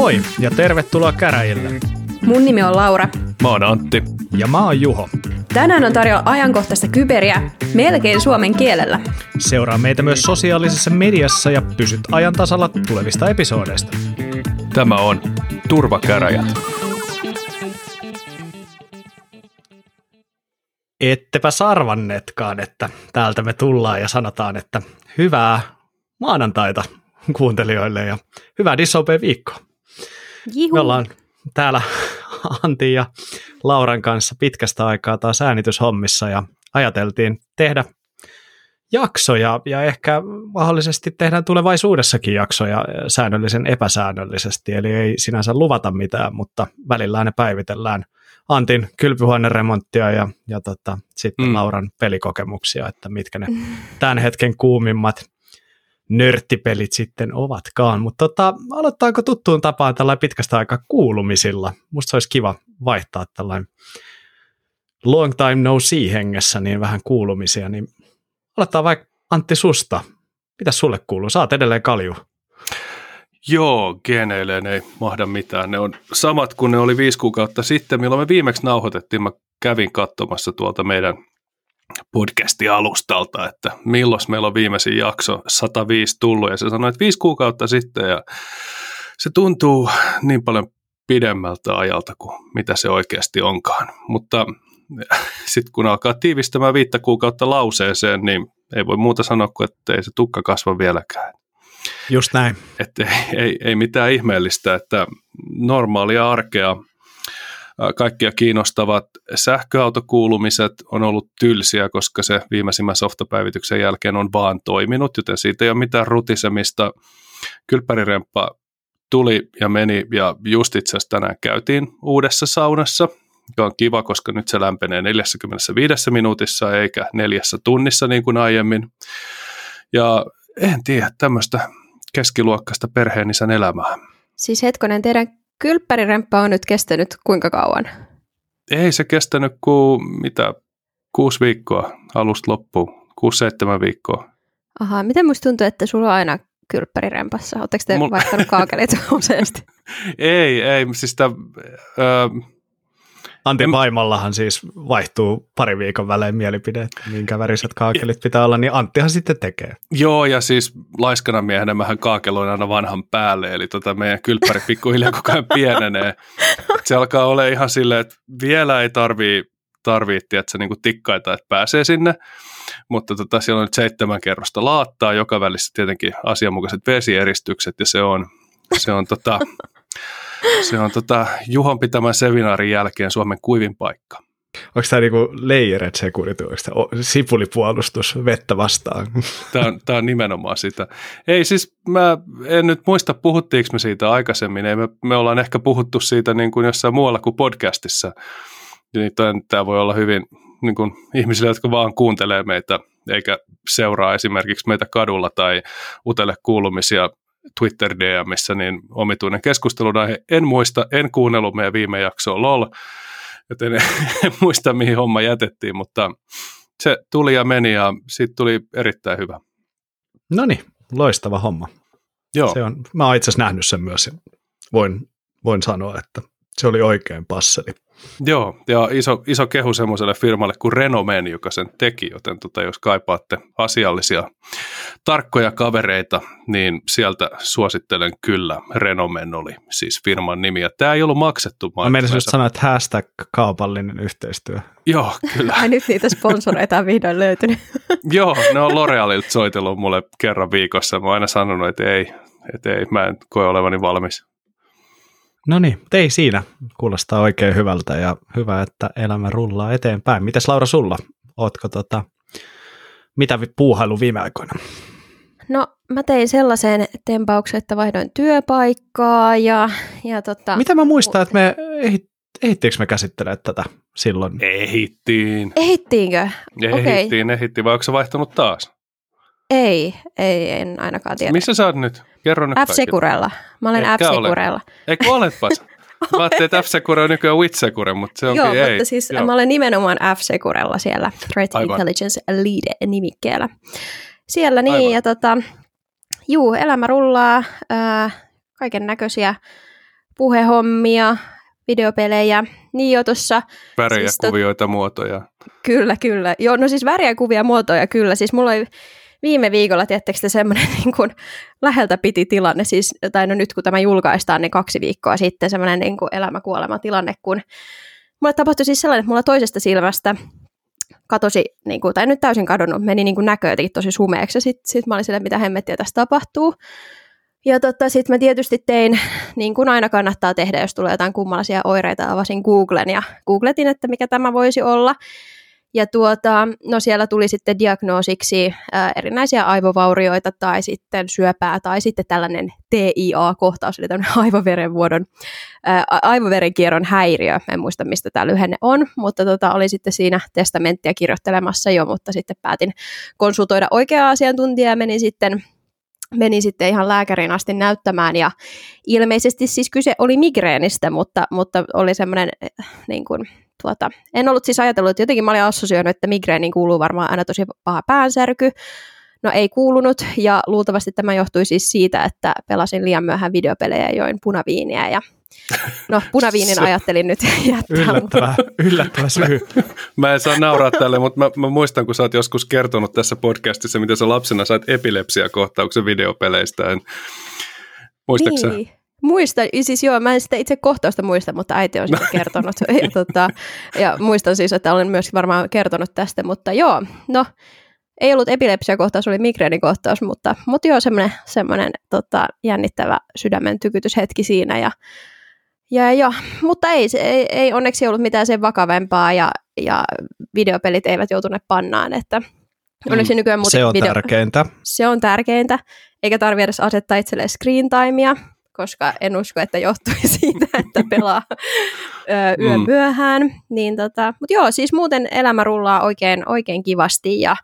Moi ja tervetuloa käräjille. Mun nimi on Laura. Mä oon Antti. Ja mä oon Juho. Tänään on tarjolla ajankohtaista kyberiä melkein suomen kielellä. Seuraa meitä myös sosiaalisessa mediassa ja pysyt ajan tasalla tulevista episodeista. Tämä on Turvakäräjät. Ettepä sarvannetkaan, että täältä me tullaan ja sanotaan, että hyvää maanantaita kuuntelijoille ja hyvää Dissope viikkoa. Jihu. Me ollaan täällä Antti ja Lauran kanssa pitkästä aikaa taas äänityshommissa ja ajateltiin tehdä jaksoja ja ehkä mahdollisesti tehdään tulevaisuudessakin jaksoja säännöllisen epäsäännöllisesti, eli ei sinänsä luvata mitään, mutta välillä ne päivitellään Antin kylpyhuoneremonttia ja, ja tota, sitten mm. Lauran pelikokemuksia, että mitkä ne tämän hetken kuumimmat nörttipelit sitten ovatkaan. Mutta tota, aloittaako tuttuun tapaan tällä pitkästä aikaa kuulumisilla? Musta olisi kiva vaihtaa tällainen long time no see hengessä, niin vähän kuulumisia. Niin aloittaa vaikka Antti susta. Mitä sulle kuuluu? Saat edelleen kalju. Joo, geneilleen ei mahda mitään. Ne on samat kuin ne oli viisi kuukautta sitten, milloin me viimeksi nauhoitettiin. Mä kävin katsomassa tuolta meidän podcasti-alustalta, että milloin meillä on viimeisin jakso 105 tullut, ja se sanoi, että viisi kuukautta sitten, ja se tuntuu niin paljon pidemmältä ajalta kuin mitä se oikeasti onkaan. Mutta sitten kun alkaa tiivistämään viittä kuukautta lauseeseen, niin ei voi muuta sanoa kuin, että ei se tukka kasva vieläkään. Just näin. Että ei, ei, ei mitään ihmeellistä, että normaalia arkea kaikkia kiinnostavat sähköautokuulumiset on ollut tylsiä, koska se viimeisimmän softapäivityksen jälkeen on vaan toiminut, joten siitä ei ole mitään rutisemista. Kylppäriremppa tuli ja meni ja just itse asiassa tänään käytiin uudessa saunassa, joka on kiva, koska nyt se lämpenee 45 minuutissa eikä neljässä tunnissa niin kuin aiemmin. Ja en tiedä, tämmöistä keskiluokkaista perheenisän elämää. Siis hetkonen, teidän kylppäriremppa on nyt kestänyt kuinka kauan? Ei se kestänyt kuin mitä, kuusi viikkoa alusta loppuun, kuusi-seitsemän viikkoa. Aha, miten musta tuntuu, että sulla on aina kylppärirempassa? Oletteko te Mul... vaihtanut kaakelit useasti? ei, ei, siis sitä, ö, Antti en... Vaimallahan siis vaihtuu pari viikon välein mielipide, että minkä väriset kaakelit pitää olla, niin Anttihan sitten tekee. Joo, ja siis laiskana miehenä mähän kaakeloin aina vanhan päälle, eli tota meidän kylppäri pikkuhiljaa koko ajan pienenee. Se alkaa olla ihan silleen, että vielä ei tarvii, tarvii että se niinku tikkaita, että pääsee sinne, mutta tota, siellä on nyt seitsemän kerrosta laattaa, joka välissä tietenkin asianmukaiset vesieristykset, ja se on, se on tota, se on tota, Juhon pitämän seminaarin jälkeen Suomen kuivin paikka. Onko tämä niinku leijeret sekurit, onko tämä sipulipuolustus vettä vastaan? Tämä on, tämä on nimenomaan sitä. Ei siis, mä en nyt muista, puhuttiinko me siitä aikaisemmin. Ei, me, me ollaan ehkä puhuttu siitä niin kuin jossain muualla kuin podcastissa. Niin tämä voi olla hyvin niin kuin ihmisille, jotka vaan kuuntelee meitä, eikä seuraa esimerkiksi meitä kadulla tai utele kuulumisia Twitter DMissä, niin omituinen keskustelun aihe. En muista, en kuunnellut meidän viime jaksoa LOL, joten en muista mihin homma jätettiin, mutta se tuli ja meni ja siitä tuli erittäin hyvä. No niin, loistava homma. Joo. Se on, mä oon itse asiassa nähnyt sen myös ja voin, voin sanoa, että se oli oikein passeli. Joo, ja iso, iso kehu semmoiselle firmalle kuin Renomen, joka sen teki, joten tota, jos kaipaatte asiallisia, tarkkoja kavereita, niin sieltä suosittelen kyllä. Renomen oli siis firman nimi, ja tämä ei ollut maksettu. Mä menisin just sanoa, että hashtag kaupallinen yhteistyö. Joo, kyllä. Ai nyt niitä sponsoreita on vihdoin löytynyt. Joo, ne on L'Orealilta soitellut mulle kerran viikossa. Mä oon aina sanonut, että ei, että ei, mä en koe olevani valmis. No niin, ei siinä. Kuulostaa oikein hyvältä ja hyvä, että elämä rullaa eteenpäin. Mites Laura sulla? Ootko tota, mitä puuhailu viime aikoina? No mä tein sellaisen tempauksen, että vaihdoin työpaikkaa ja, ja tota... Mitä mä muistan, että me ehittiinkö me käsittelee tätä silloin? Ehittiin. Ehittiinkö? Ehittiin, okay. ehittiin, vai onko se vaihtanut taas? Ei, ei, en ainakaan tiedä. Missä sä oot nyt? Kerro nyt F-Securella. Mä olen F-Securella. Eikö oletpas? Mä ajattelin, että F-Secure on nykyään Witsecure, mutta se onkin Joo, ei. mutta siis Joo. mä olen nimenomaan F-Securella siellä Threat Aivan. Intelligence Lead-nimikkeellä. Siellä niin, Aivan. ja tota, juu, elämä rullaa, äh, kaiken näköisiä puhehommia, videopelejä, niin jo tuossa... Värejä, siis kuvioita, muotoja. Kyllä, kyllä. Joo, no siis väriä, kuvia, muotoja, kyllä. Siis mulla oli viime viikolla, tiettekö semmoinen niin kuin läheltä piti tilanne, siis, tai no nyt kun tämä julkaistaan, niin kaksi viikkoa sitten semmoinen niin elämä-kuolema tilanne, kun mulle tapahtui siis sellainen, että mulla toisesta silmästä katosi, niin kuin, tai nyt täysin kadonnut, meni niin kuin näkö jotenkin tosi sumeeksi, ja sitten sit mä olin silleen, mitä hemmettiä tässä tapahtuu. Ja tota, sitten mä tietysti tein, niin kuin aina kannattaa tehdä, jos tulee jotain kummallisia oireita, avasin Googlen ja googletin, että mikä tämä voisi olla. Ja tuota, no siellä tuli sitten diagnoosiksi ää, erinäisiä aivovaurioita tai sitten syöpää tai sitten tällainen TIA-kohtaus, eli tämmöinen aivoverenvuodon, ää, aivoverenkierron häiriö. En muista, mistä tämä lyhenne on, mutta tota, oli sitten siinä testamenttia kirjoittelemassa jo, mutta sitten päätin konsultoida oikeaa asiantuntijaa ja menin sitten menin sitten ihan lääkäriin asti näyttämään ja ilmeisesti siis kyse oli migreenistä, mutta, mutta oli semmoinen niin kuin, tuota, en ollut siis ajatellut, että jotenkin mä olin assosioinut, että migreeniin kuuluu varmaan aina tosi paha päänsärky. No ei kuulunut ja luultavasti tämä johtui siis siitä, että pelasin liian myöhään videopelejä ja join punaviiniä ja No, punaviinin ajattelin nyt jättää. Yllättävä, yllättävä syy. mä en saa nauraa tälle, mutta mä, mä, muistan, kun sä oot joskus kertonut tässä podcastissa, miten sä lapsena sait epilepsiakohtauksen videopeleistä. En, muistatko niin. Muistan, siis joo, mä en sitä itse kohtausta muista, mutta äiti on sitä kertonut. ja, tota, ja muistan siis, että olen myös varmaan kertonut tästä, mutta joo, no ei ollut epilepsiakohtaus, oli migreenikohtaus, mutta, mutta joo, semmoinen, semmoinen tota, jännittävä sydämen tykytyshetki siinä ja ja jo, mutta ei, ei, ei onneksi ollut mitään sen vakavempaa ja, ja videopelit eivät joutuneet pannaan, että onneksi nykyään Se on video... tärkeintä. Se on tärkeintä, eikä tarvitse edes asettaa itselleen screen timea, koska en usko, että johtui siitä, että pelaa ö, yön mm. myöhään. Niin tota, mutta joo, siis muuten elämä rullaa oikein, oikein kivasti ja,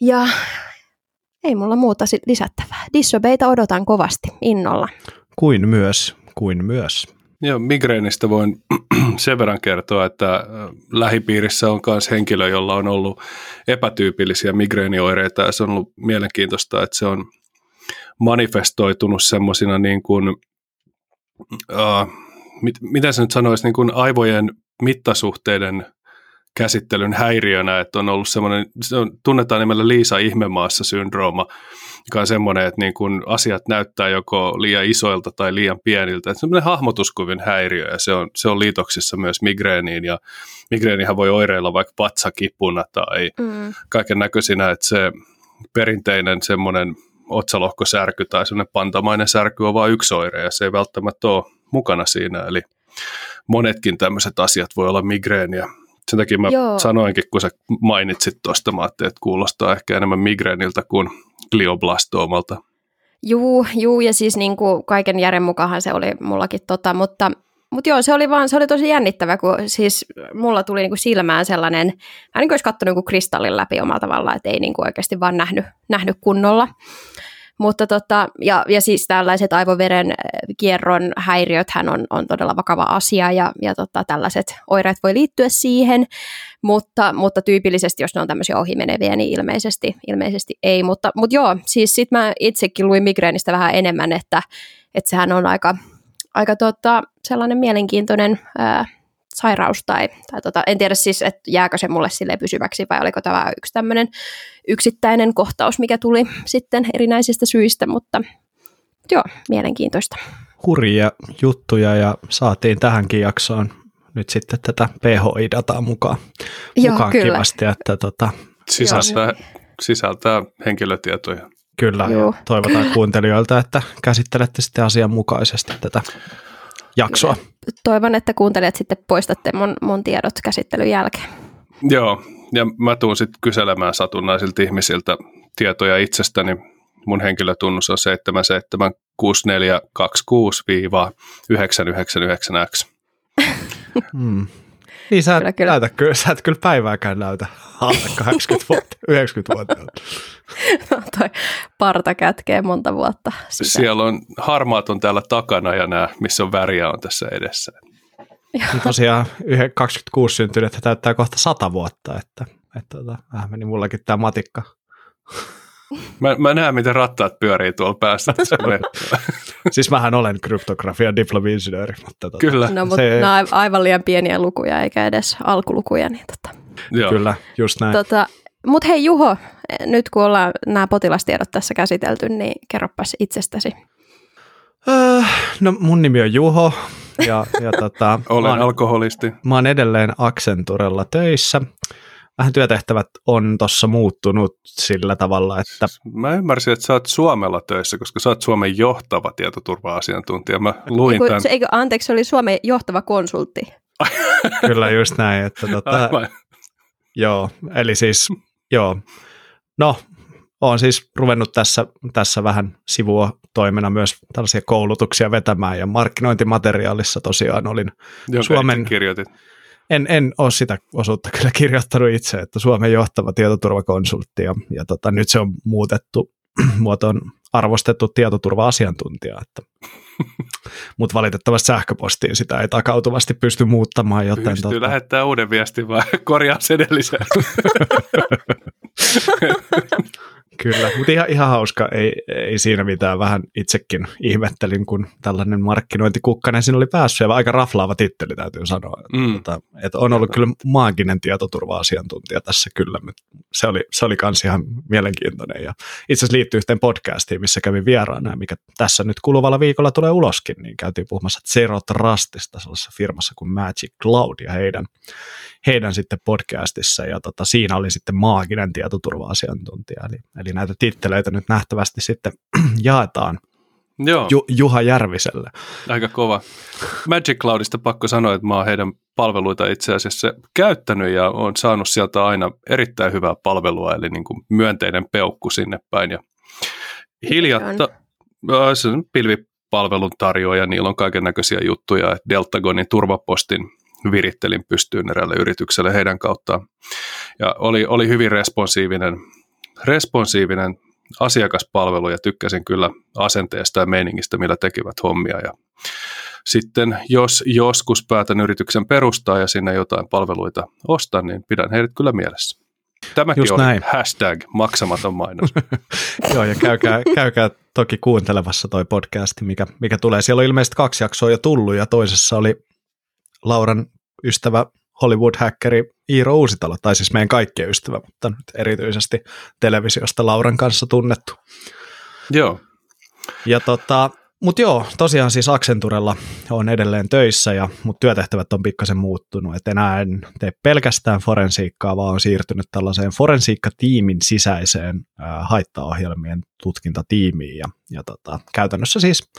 ja ei mulla muuta lisättävää. Dissobeita odotan kovasti innolla. Kuin myös kuin myös. Joo, migreenistä voin sen verran kertoa, että äh, lähipiirissä on myös henkilö, jolla on ollut epätyypillisiä migreenioireita ja se on ollut mielenkiintoista, että se on manifestoitunut semmoisina niin kuin, uh, mit, mitä se nyt sanoisi, niin kuin aivojen mittasuhteiden käsittelyn häiriönä, että on ollut semmoinen, se on, tunnetaan nimellä Liisa Ihmemaassa syndrooma, joka on semmoinen, että niin kun asiat näyttää joko liian isoilta tai liian pieniltä. Että semmoinen hahmotuskuvin häiriö ja se on, se on liitoksissa myös migreeniin ja migreenihän voi oireilla vaikka vatsakipuna tai mm. kaiken näköisinä, että se perinteinen semmoinen otsalohkosärky tai semmoinen pantamainen särky on vain yksi oire ja se ei välttämättä ole mukana siinä. Eli monetkin tämmöiset asiat voi olla migreeniä. Sen takia mä Joo. sanoinkin, kun sä mainitsit tuosta, mä että kuulostaa ehkä enemmän migreeniltä kuin glioblastomalta. Juu, juu, ja siis niin kuin kaiken järjen mukaan se oli mullakin tota, mutta, mutta joo, se oli vaan, se oli tosi jännittävä, kun siis mulla tuli niin kuin silmään sellainen, mä niin kuin olisi katsonut niin kristallin läpi omalla tavalla, että ei niin kuin oikeasti vaan nähnyt, nähnyt kunnolla. Mutta tota, ja, ja siis tällaiset aivoveren kierron häiriöthän on, on todella vakava asia ja, ja tota, tällaiset oireet voi liittyä siihen, mutta, mutta tyypillisesti, jos ne on tämmöisiä ohimeneviä, niin ilmeisesti, ilmeisesti ei. Mutta, mutta joo, siis sitten mä itsekin luin migreenistä vähän enemmän, että, että sehän on aika, aika tota, sellainen mielenkiintoinen ää, sairaus tai, tai tota, en tiedä siis, että jääkö se mulle sille pysyväksi vai oliko tämä yksi tämmöinen yksittäinen kohtaus, mikä tuli sitten erinäisistä syistä, mutta joo, mielenkiintoista. Hurjia juttuja ja saatiin tähänkin jaksoon nyt sitten tätä PHI-dataa mukaan, joo, mukaan kyllä. kivasti, että tota, sisältää, sisältää henkilötietoja. Kyllä, Joo. toivotaan kuuntelijoilta, että käsittelette sitten asianmukaisesti tätä jaksoa. Toivon, että kuuntelijat sitten poistatte mun, mun tiedot käsittelyn jälkeen. Joo, ja mä tuun sitten kyselemään satunnaisilta ihmisiltä tietoja itsestäni. Mun henkilötunnus on 776426-999X. Hmm. Niin sä et, kyllä, kyllä. Näytä, kyllä, sä et kyllä päivääkään näytä alle 80 vuotta, 90 vuotta. No toi parta kätkee monta vuotta. Sitä. Siellä on, harmaat on täällä takana ja nämä, missä on väriä on tässä edessä. Niin tosiaan 26 syntynyt, että täyttää kohta 100 vuotta, että, että, että vähän meni mullakin tämä matikka. Mä, mä näen, miten rattaat pyörii tuolla päässä. siis mähän olen kryptografia diplomi-insinööri. Mutta tota, Kyllä. No, mutta se... nämä on aivan liian pieniä lukuja, eikä edes alkulukuja. Niin tota. Joo. Kyllä, just näin. Tota, mutta hei Juho, nyt kun ollaan nämä potilastiedot tässä käsitelty, niin kerropas itsestäsi. Öö, no mun nimi on Juho ja, ja tota, Olen mä oon, alkoholisti. Mä oon edelleen Accenturella töissä. Vähän työtehtävät on tuossa muuttunut sillä tavalla, että... Mä ymmärsin, että sä oot Suomella töissä, koska sä oot Suomen johtava tietoturva-asiantuntija. Mä luin Eiku, tämän. Se, eikö, anteeksi, se oli Suomen johtava konsultti. Kyllä just näin, että tota, joo, eli siis joo, no olen siis ruvennut tässä, tässä vähän sivua toimena myös tällaisia koulutuksia vetämään ja markkinointimateriaalissa tosiaan olin Jonka Suomen... kirjoitit. En, en ole sitä osuutta kyllä kirjoittanut itse, että Suomen johtava tietoturvakonsultti ja, ja tota, nyt se on muutettu muotoon arvostettu tietoturva-asiantuntija, mutta valitettavasti sähköpostiin sitä ei takautuvasti pysty muuttamaan. Joten Pystyy tota... lähettää uuden viestin vai korjaa edellisen. Kyllä, mutta ihan, ihan hauska, ei, ei siinä mitään, vähän itsekin ihmettelin, kun tällainen markkinointikukkanen siinä oli päässyt, ja aika raflaava titteli täytyy sanoa, mm. että, että on ollut kyllä. maaginen tietoturva-asiantuntija tässä kyllä, se oli, se oli kans ihan mielenkiintoinen, ja itse asiassa liittyy yhteen podcastiin, missä kävin vieraana, mikä tässä nyt kuluvalla viikolla tulee uloskin, niin käytiin puhumassa Zero Trustista sellaisessa firmassa kuin Magic Cloud, ja heidän, heidän sitten podcastissa, ja tota, siinä oli sitten maaginen tietoturva-asiantuntija, eli, eli näitä titteleitä nyt nähtävästi sitten jaetaan Joo. Ju, Juha Järviselle. Aika kova. Magic Cloudista pakko sanoa, että mä oon heidän palveluita itse asiassa käyttänyt ja on saanut sieltä aina erittäin hyvää palvelua, eli niin kuin myönteinen peukku sinne päin. Ja hiljatta, se on pilvipalvelun tarjoaja, niillä on kaiken näköisiä juttuja. Deltagonin turvapostin virittelin pystyyn erälle yritykselle heidän kauttaan. Ja oli, oli hyvin responsiivinen responsiivinen asiakaspalvelu ja tykkäsin kyllä asenteesta ja meiningistä, millä tekivät hommia. Ja sitten jos joskus päätän yrityksen perustaa ja sinne jotain palveluita ostan, niin pidän heidät kyllä mielessä. Tämäkin Just on näin. hashtag maksamaton mainos. Joo, ja käykää, käykää toki kuuntelemassa toi podcasti, mikä, mikä tulee. Siellä on ilmeisesti kaksi jaksoa jo tullut, ja toisessa oli Lauran ystävä Hollywood-häkkeri Iiro Uusitalo, tai siis meidän kaikkien ystävä, mutta nyt erityisesti televisiosta Lauran kanssa tunnettu. Joo. Ja tota, mutta joo, tosiaan siis Accenturella on edelleen töissä, ja, mutta työtehtävät on pikkasen muuttunut. Et enää en tee pelkästään forensiikkaa, vaan on siirtynyt tällaiseen forensiikkatiimin sisäiseen haittaohjelmien tutkintatiimiin. Ja, ja tota, käytännössä siis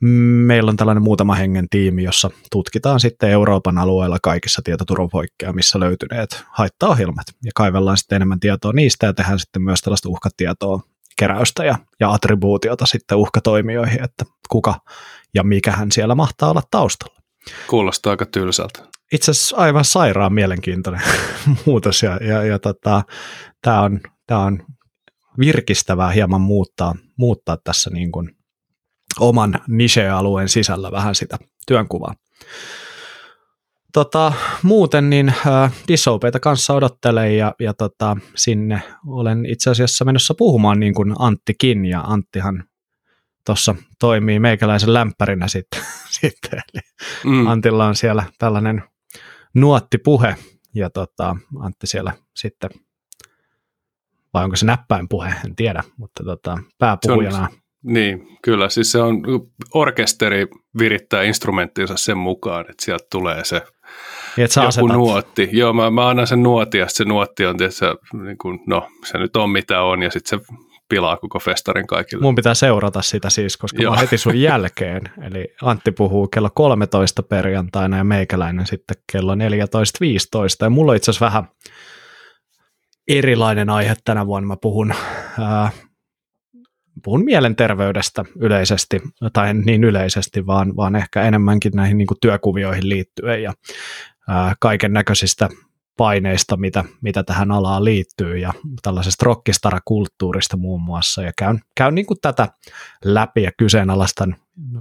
meillä on tällainen muutama hengen tiimi, jossa tutkitaan sitten Euroopan alueella kaikissa tietoturvapoikkeamissa löytyneet haittaohjelmat ja kaivellaan sitten enemmän tietoa niistä ja tehdään sitten myös tällaista uhkatietoa keräystä ja, ja attribuutiota sitten uhkatoimijoihin, että kuka ja mikähän siellä mahtaa olla taustalla. Kuulostaa aika tylsältä. Itse asiassa aivan sairaan mielenkiintoinen muutos ja, ja, ja tota, tämä on, tää on virkistävää hieman muuttaa, muuttaa tässä niin kuin oman niche-alueen sisällä vähän sitä työnkuvaa. Tota, muuten niin äh, Disopeita kanssa odottelen ja, ja tota, sinne olen itse asiassa menossa puhumaan niin kuin Anttikin ja Anttihan tuossa toimii meikäläisen lämpärinä sitten, sitten. eli mm. Antilla on siellä tällainen nuottipuhe ja tota, Antti siellä sitten, vai onko se näppäinpuhe, en tiedä, mutta tota, pääpuhujana niin, kyllä. Siis se on, orkesteri virittää instrumenttinsa sen mukaan, että sieltä tulee se niin, että joku asetat. nuotti. Joo, mä, mä annan sen nuotti ja se nuotti on tietysti, niin kuin, no se nyt on mitä on ja sitten se pilaa koko festarin kaikille. Mun pitää seurata sitä siis, koska Joo. mä heti sun jälkeen. Eli Antti puhuu kello 13 perjantaina ja meikäläinen sitten kello 14.15. Ja mulla on itse asiassa vähän erilainen aihe tänä vuonna. Mä puhun ää, puhun mielenterveydestä yleisesti, tai niin yleisesti, vaan, vaan ehkä enemmänkin näihin niin kuin työkuvioihin liittyen ja kaiken näköisistä paineista, mitä, mitä tähän alaan liittyy ja tällaisesta rockistara-kulttuurista muun muassa. Ja käyn, käyn niin kuin tätä läpi ja kyseenalaistan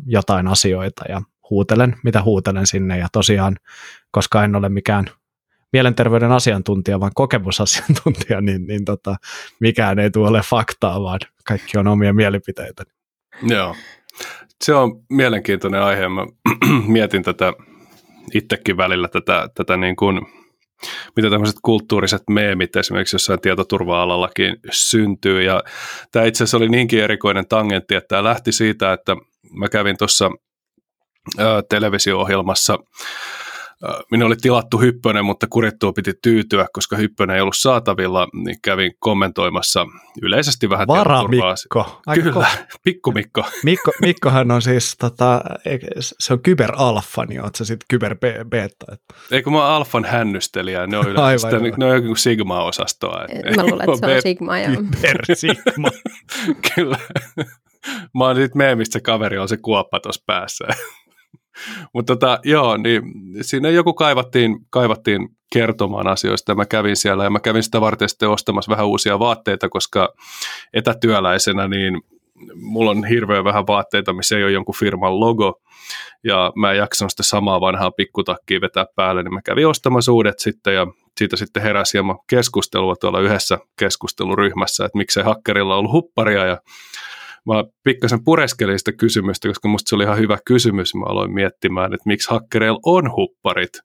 jotain asioita ja huutelen, mitä huutelen sinne. Ja tosiaan, koska en ole mikään mielenterveyden asiantuntija, vaan kokemusasiantuntija, niin, niin tota, mikään ei tule ole faktaa, vaan kaikki on omia mielipiteitä. Joo. Se on mielenkiintoinen aihe. Mä mietin tätä itsekin välillä tätä, tätä niin kuin, mitä tämmöiset kulttuuriset meemit esimerkiksi jossain tietoturva-alallakin syntyy. Ja tämä itse asiassa oli niinkin erikoinen tangentti, että tämä lähti siitä, että mä kävin tuossa televisio-ohjelmassa Minun oli tilattu Hyppönen, mutta kurittua piti tyytyä, koska Hyppönen ei ollut saatavilla, niin kävin kommentoimassa yleisesti vähän Vara Mikko. Aika Kyllä, pikku Mikko. Mikko. Mikkohan on siis, tota, se on kyberalfa, niin oot sä sitten kyberbeta? Eikö mä oon alfan hännystelijä, ne on yleensä Aivan, sitä, ne on joku Sigma-osastoa. Mä luulen, että se on Sigma. Ja... Sigma. Kyllä. Mä oon sitten meemistä se kaveri on se kuoppa tuossa päässä. Mutta tota, joo, niin siinä joku kaivattiin, kaivattiin kertomaan asioista. Mä kävin siellä ja mä kävin sitä varten sitten ostamassa vähän uusia vaatteita, koska etätyöläisenä niin mulla on hirveän vähän vaatteita, missä ei ole jonkun firman logo. Ja mä en jaksanut sitä samaa vanhaa pikkutakkia vetää päälle, niin mä kävin ostamassa uudet sitten ja siitä sitten heräsi hieman keskustelua tuolla yhdessä keskusteluryhmässä, että miksei hakkerilla ollut hupparia ja mä pikkasen pureskelin sitä kysymystä, koska musta se oli ihan hyvä kysymys. Mä aloin miettimään, että miksi hakkereilla on hupparit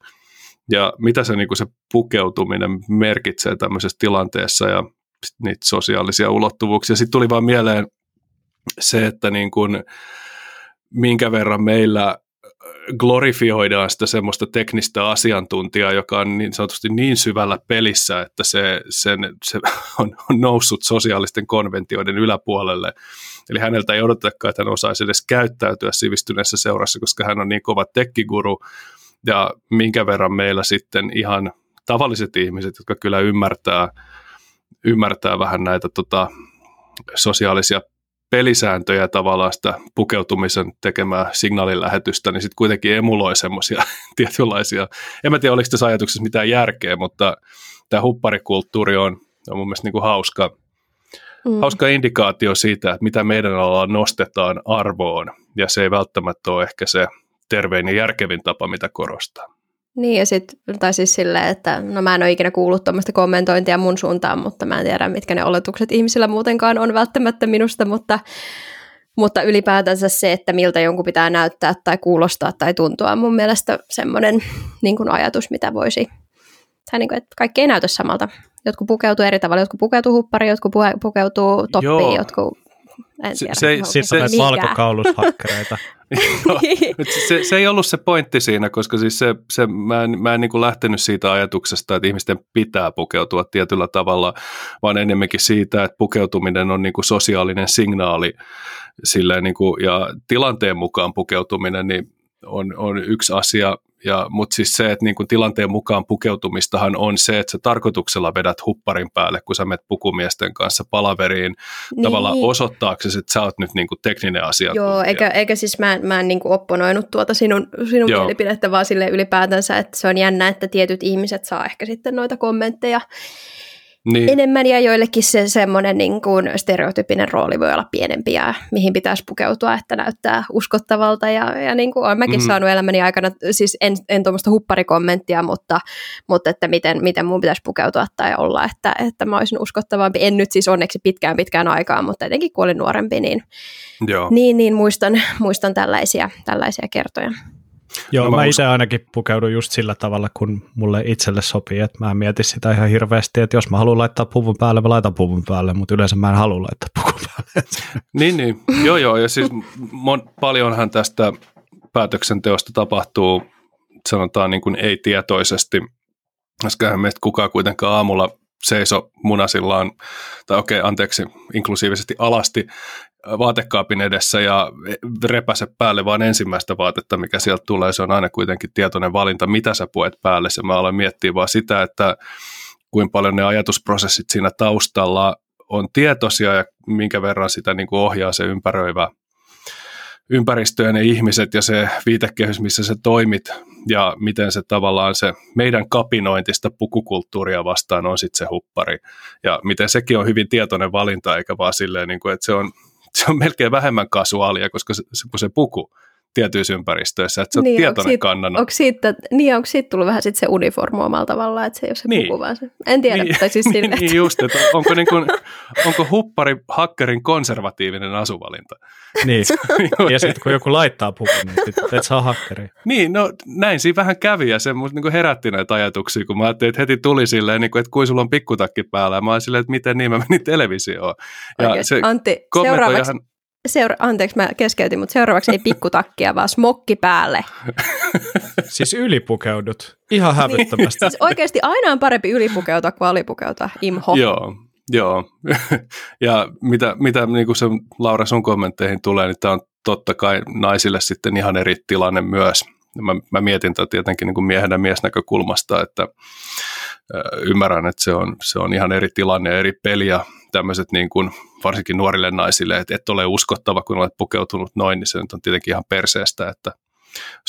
ja mitä se, niin se pukeutuminen merkitsee tämmöisessä tilanteessa ja niitä sosiaalisia ulottuvuuksia. Sitten tuli vaan mieleen se, että niin kuin, minkä verran meillä glorifioidaan sitä semmoista teknistä asiantuntijaa, joka on niin sanotusti niin syvällä pelissä, että se, sen, se on, on noussut sosiaalisten konventioiden yläpuolelle. Eli häneltä ei odotetakaan, että hän osaisi edes käyttäytyä sivistyneessä seurassa, koska hän on niin kova tekkiguru, ja minkä verran meillä sitten ihan tavalliset ihmiset, jotka kyllä ymmärtää, ymmärtää vähän näitä tota, sosiaalisia pelisääntöjä tavallaan sitä pukeutumisen tekemää signaalin lähetystä, niin sitten kuitenkin emuloi semmoisia tietynlaisia, en mä tiedä oliko tässä ajatuksessa mitään järkeä, mutta tämä hupparikulttuuri on, on mun mielestä niin kuin hauska, mm. hauska indikaatio siitä, että mitä meidän alalla nostetaan arvoon, ja se ei välttämättä ole ehkä se tervein ja järkevin tapa, mitä korostaa. Niin ja sitten, tai siis silleen, että no mä en ole ikinä kuullut tuommoista kommentointia mun suuntaan, mutta mä en tiedä, mitkä ne oletukset ihmisillä muutenkaan on välttämättä minusta, mutta, mutta ylipäätänsä se, että miltä jonkun pitää näyttää tai kuulostaa tai tuntua, on mun mielestä semmoinen niin kuin ajatus, mitä voisi, tai niin kuin, että kaikki ei näytä samalta. Jotkut pukeutuu eri tavalla, jotkut pukeutuu huppariin, jotkut pukeutuu toppiin, Joo. jotkut en tiedä. Se, se, se, se valkokaulushakkereita. se, se ei ollut se pointti siinä, koska siis se, se, mä en, mä en niin kuin lähtenyt siitä ajatuksesta, että ihmisten pitää pukeutua tietyllä tavalla, vaan enemmänkin siitä, että pukeutuminen on niin kuin sosiaalinen signaali silleen niin kuin, ja tilanteen mukaan pukeutuminen niin on, on yksi asia, ja, mutta siis se, että niin kuin tilanteen mukaan pukeutumistahan on se, että sä tarkoituksella vedät hupparin päälle, kun sä menet pukumiesten kanssa palaveriin, niin. tavallaan osoittaaksesi, että sä oot nyt niin kuin tekninen asia. Joo, eikä, eikä siis mä, mä en niin kuin opponoinut tuota sinun, sinun mielipidettä, vaan sille ylipäätänsä, että se on jännä, että tietyt ihmiset saa ehkä sitten noita kommentteja niin. enemmän ja joillekin se semmoinen niin kuin stereotypinen rooli voi olla pienempi ja mihin pitäisi pukeutua, että näyttää uskottavalta ja, ja niin kuin olen mäkin mm-hmm. saanut elämäni aikana, siis en, en tuommoista hupparikommenttia, mutta, mutta että miten, miten mun pitäisi pukeutua tai olla, että, että mä olisin uskottavampi. En nyt siis onneksi pitkään pitkään aikaan, mutta etenkin kun olin nuorempi, niin, Joo. niin, niin muistan, muistan tällaisia, tällaisia kertoja. Joo, no mä, mä itse ainakin pukeudun just sillä tavalla, kun mulle itselle sopii, että mä mietin sitä ihan hirveästi, että jos mä haluan laittaa puvun päälle, mä laitan puvun päälle, mutta yleensä mä en halua laittaa puvun päälle. niin, niin. Joo, joo, ja siis mon, paljonhan tästä päätöksenteosta tapahtuu, sanotaan niin kuin ei-tietoisesti, koska meistä kukaan kuitenkaan aamulla seiso munasillaan, tai okei, okay, anteeksi, inklusiivisesti alasti vaatekaapin edessä ja repäse päälle vaan ensimmäistä vaatetta, mikä sieltä tulee. Se on aina kuitenkin tietoinen valinta, mitä sä puet päälle. Ja mä aloin miettiä vaan sitä, että kuinka paljon ne ajatusprosessit siinä taustalla on tietoisia ja minkä verran sitä niin kuin ohjaa se ympäröivä ympäristö ja ne ihmiset ja se viitekehys, missä sä toimit ja miten se tavallaan se meidän kapinointista pukukulttuuria vastaan on sitten se huppari. Ja miten sekin on hyvin tietoinen valinta, eikä vaan silleen, niin kuin, että se on, se on melkein vähemmän kasuaalia, koska se, se, se puku tietyissä ympäristöissä, että sä oot niin, tietoinen siitä, kannana. Onko siitä, niin, onko siitä tullut vähän sit se uniformu omalla tavallaan, että se ei ole se Niin. puku, vaan se, en tiedä, Niin, tai siis niin, sinne, niin just, että onko, niin kuin, onko huppari hakkerin konservatiivinen asuvalinta? Niin. ja sitten kun joku laittaa pukun, niin sit et saa hakkeri. Niin, no näin siinä vähän kävi ja se mut niin herätti näitä ajatuksia, kun mä ajattelin, että heti tuli silleen, niin kuin, että kuin sulla on pikkutakki päällä. Ja mä olin silleen, että miten niin, mä menin televisioon. Ja Oikein. se Antti, seuraavaksi, ihan, seura- anteeksi mä keskeytin, mutta seuraavaksi ei pikkutakkia, vaan smokki päälle. Siis ylipukeudut. Ihan hävyttömästi. Siis oikeasti aina on parempi ylipukeutua kuin alipukeutua, imho. Joo, joo. ja mitä, mitä niin kuin se Laura sun kommentteihin tulee, niin tämä on totta kai naisille sitten ihan eri tilanne myös. Mä, mä mietin tätä tietenkin niin kuin miehen ja miesnäkökulmasta, että ymmärrän, että se on, se on ihan eri tilanne ja eri peli ja tämmöiset niin kuin, varsinkin nuorille naisille, että et ole uskottava, kun olet pukeutunut noin, niin se nyt on tietenkin ihan perseestä, että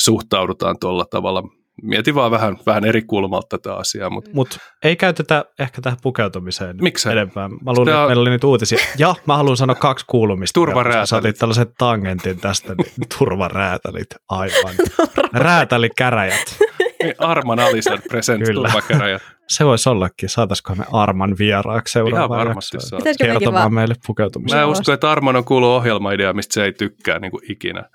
suhtaudutaan tuolla tavalla. Mietin vaan vähän, vähän eri kulmalta tätä asiaa, mutta Mutta ei käytetä ehkä tähän pukeutumiseen Miksei? enempää. Mä luulen, Sitä että meillä oli niitä uutisia. Ja mä haluan sanoa kaksi kuulumista. Turvaräätälit. Otit tällaisen tangentin tästä. Niin turvaräätälit, aivan. Räätälikäräjät. Niin, Arman Alisan present Kyllä. turvakäräjät. Se voisi ollakin. Saataisiko me Arman vieraaksi seuraavaan jaksoon? Kertomaan vaan, meille pukeutumisesta. Mä en usko, että Arman on kuullut ohjelmaidea, mistä se ei tykkää niin kuin ikinä.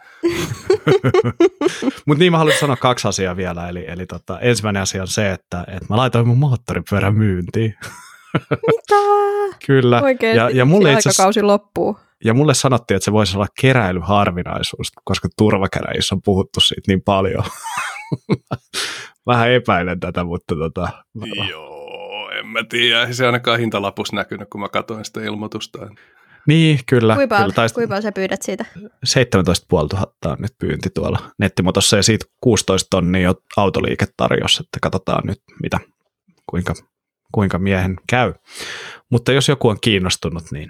Mutta niin mä haluan sanoa kaksi asiaa vielä. Eli, eli tota, ensimmäinen asia on se, että, että mä laitoin mun moottoripyörän myyntiin. mitä? Kyllä. Oikein, ja, ja, mulle itse asiassa- aikakausi loppuu. ja mulle sanottiin, että se voisi olla keräilyharvinaisuus, koska turvakäräjissä on puhuttu siitä niin paljon. Vähän epäilen tätä, mutta tota, Joo, en mä tiedä. Ei se ainakaan hintalapussa näkynyt, kun mä katsoin sitä ilmoitusta. niin kyllä. Kuinka kyllä taisi- paljon sä pyydät siitä? 17 500 on nyt pyynti tuolla nettimotossa ja siitä 16 tonnia jo autoliike tarjosi, että katsotaan nyt mitä, kuinka, kuinka miehen käy. Mutta jos joku on kiinnostunut, niin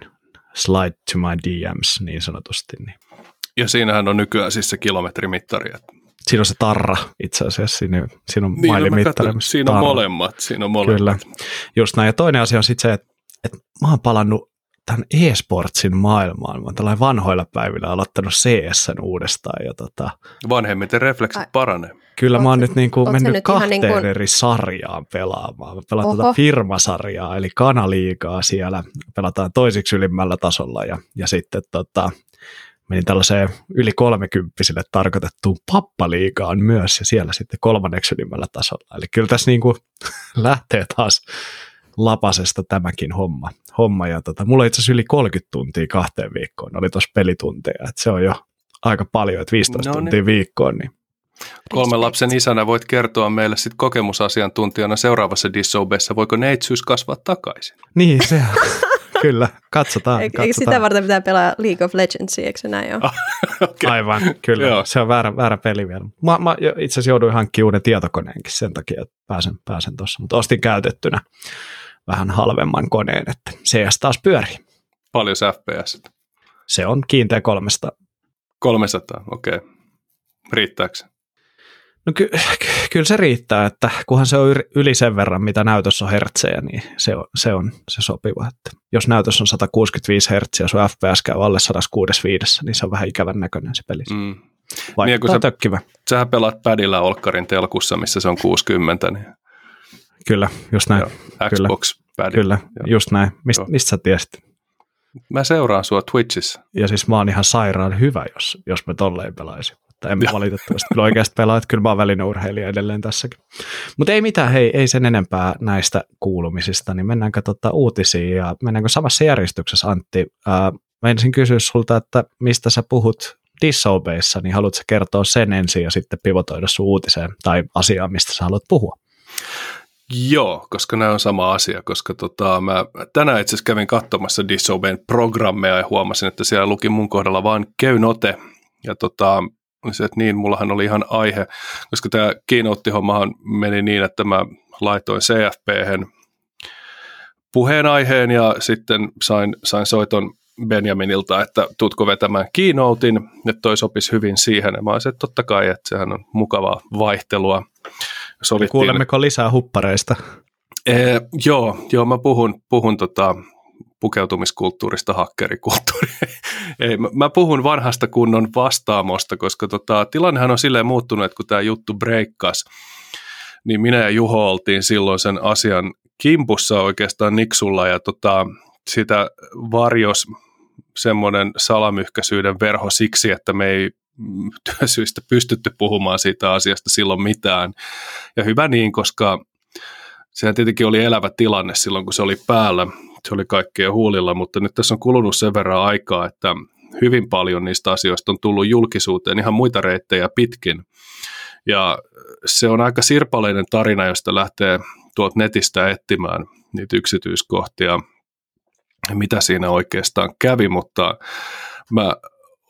slide to my DMs niin sanotusti. Niin. Ja siinähän on nykyään siis se kilometrimittari. Että... Siinä on se tarra itse asiassa, siinä, siinä on Niin, no mailimittari. missä siinä on molemmat. Siinä on molemmat. Kyllä, just näin. Ja toinen asia on sitten se, että, että mä oon palannut tämän e-sportsin maailmaan. Mä oon tällainen vanhoilla päivillä aloittanut CS uudestaan. Ja tota, Vanhemmiten refleksit Ai. paranee. Kyllä Oot mä oon sä- nyt niin kuin mennyt nyt kahteen niin kuin- eri sarjaan pelaamaan. Mä pelaan Oho. tätä firmasarjaa, eli kanaliigaa siellä. Pelataan toisiksi ylimmällä tasolla ja, ja sitten tota, menin tällaiseen yli kolmekymppisille tarkoitettuun pappaliigaan myös ja siellä sitten kolmanneksi ylimmällä tasolla. Eli kyllä tässä niin kuin lähtee taas lapasesta tämäkin homma. homma ja tota, mulla on itse asiassa yli 30 tuntia kahteen viikkoon, oli tuossa pelitunteja, että se on jo aika paljon, että 15 No niin. tuntia viikkoon, niin Kolmen lapsen isänä voit kertoa meille sit kokemusasiantuntijana seuraavassa Dissobessa, voiko neitsyys kasvaa takaisin? Niin, se Kyllä, katsotaan. Eikö, katsotaan. eikö sitä varten pitää pelaa League of Legends, eikö se näin ole? okay. Aivan, kyllä. Joo. se on väärä, väärä peli vielä. Mä, mä itse asiassa jouduin hankkimaan uuden tietokoneenkin sen takia, että pääsen, pääsen tuossa. Mutta ostin käytettynä vähän halvemman koneen, että CS taas pyörii. Paljon se FPS. Se on kiinteä 300. 300, okei. Okay. Riittääkö se? No ky- ky- kyllä se riittää, että kunhan se on yli sen verran, mitä näytössä on hertsejä, niin se on se, on se sopiva. Että jos näytös on 165 hertsiä ja sun FPS käy alle 165, niin se on vähän ikävän näköinen se peli. Mm. Vaikuttaa Niin, tökkivä. Sähän pelaat padilla Olkkarin telkussa, missä se on 60, niin Kyllä, just näin. Joo, Xbox pad. Kyllä, Joo. just näin. Mist, Joo. mistä sä tiesit? Mä seuraan sua Twitchissä. Ja siis mä oon ihan sairaan hyvä, jos, jos me tolleen pelaisin. Mutta en valitettavasti kyllä oikeasti pelaa, että kyllä mä oon välineurheilija edelleen tässäkin. Mutta ei mitään, hei, ei sen enempää näistä kuulumisista, niin mennäänkö tota uutisiin ja mennäänkö samassa järjestyksessä, Antti? Ää, mä ensin kysyä sulta, että mistä sä puhut Disobeyssa, niin haluatko kertoa sen ensin ja sitten pivotoida sun uutiseen tai asiaan, mistä sä haluat puhua? Joo, koska nämä on sama asia, koska tota, mä tänään itse asiassa kävin katsomassa Disobeyn programmeja ja huomasin, että siellä luki mun kohdalla vain keynote. Ja tota, se, että niin, mullahan oli ihan aihe, koska tämä keynote-hommahan meni niin, että mä laitoin CFP-hen puheenaiheen ja sitten sain, sain soiton Benjaminilta, että tutko vetämään keynotein, että toi sopisi hyvin siihen. Ja mä olisin, että totta kai, että sehän on mukavaa vaihtelua. Sovittiin, Kuulemmeko lisää huppareista? Ee, joo, joo, mä puhun, puhun tota, pukeutumiskulttuurista hakkerikulttuuriin. Ei, mä puhun vanhasta kunnon vastaamosta, koska tota, tilannehan on silleen muuttunut, että kun tämä juttu breikkasi, niin minä ja Juho oltiin silloin sen asian kimpussa oikeastaan Niksulla ja tota, sitä varjos semmoinen salamyhkäisyyden verho siksi, että me ei työsyistä pystytty puhumaan siitä asiasta silloin mitään. Ja hyvä niin, koska sehän tietenkin oli elävä tilanne silloin, kun se oli päällä. Se oli kaikkien huulilla, mutta nyt tässä on kulunut sen verran aikaa, että hyvin paljon niistä asioista on tullut julkisuuteen ihan muita reittejä pitkin. Ja se on aika sirpaleinen tarina, josta lähtee tuolta netistä etsimään niitä yksityiskohtia, mitä siinä oikeastaan kävi, mutta mä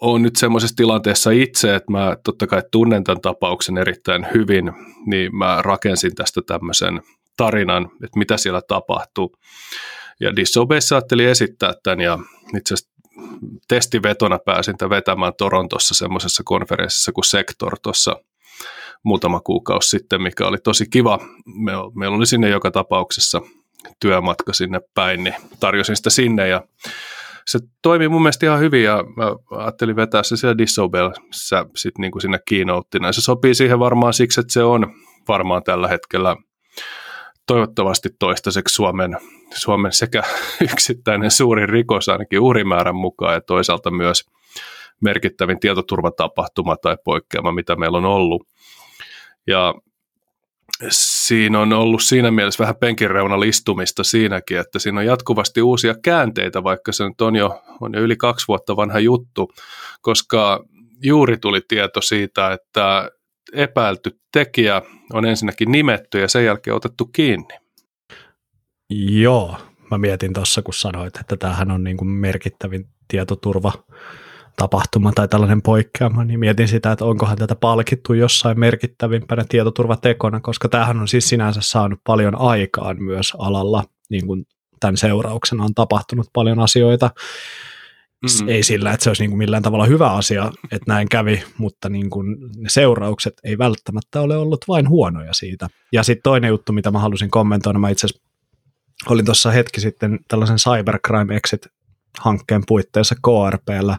oon nyt semmoisessa tilanteessa itse, että mä totta kai tunnen tämän tapauksen erittäin hyvin, niin mä rakensin tästä tämmöisen tarinan, että mitä siellä tapahtuu. Ja Disobeyssa ajattelin esittää tämän ja itse asiassa testivetona pääsin tämän vetämään Torontossa semmoisessa konferenssissa kuin Sektor tuossa muutama kuukausi sitten, mikä oli tosi kiva. Meillä oli sinne joka tapauksessa työmatka sinne päin, niin tarjosin sitä sinne ja se toimi mun mielestä ihan hyvin ja mä ajattelin vetää se siellä Disobelissa sitten niin kuin siinä keynoteina. Se sopii siihen varmaan siksi, että se on varmaan tällä hetkellä toivottavasti toistaiseksi Suomen, Suomen sekä yksittäinen suurin rikos ainakin uhrimäärän mukaan ja toisaalta myös merkittävin tietoturvatapahtuma tai poikkeama, mitä meillä on ollut. Ja siinä on ollut siinä mielessä vähän penkinreunalistumista siinäkin, että siinä on jatkuvasti uusia käänteitä, vaikka se nyt on jo, on jo yli kaksi vuotta vanha juttu, koska juuri tuli tieto siitä, että epäilty tekijä on ensinnäkin nimetty ja sen jälkeen otettu kiinni. Joo, mä mietin tuossa, kun sanoit, että tämähän on niin kuin merkittävin tietoturva tapahtuma tai tällainen poikkeama, niin mietin sitä, että onkohan tätä palkittu jossain merkittävimpänä tietoturvatekona, koska tämähän on siis sinänsä saanut paljon aikaan myös alalla, niin kuin tämän seurauksena on tapahtunut paljon asioita. Mm-hmm. Ei sillä, että se olisi niin kuin millään tavalla hyvä asia, että näin kävi, mutta niin kuin ne seuraukset ei välttämättä ole ollut vain huonoja siitä. Ja sitten toinen juttu, mitä mä halusin kommentoida, mä itse olin tuossa hetki sitten tällaisen Cybercrime Exit-hankkeen puitteissa KRPllä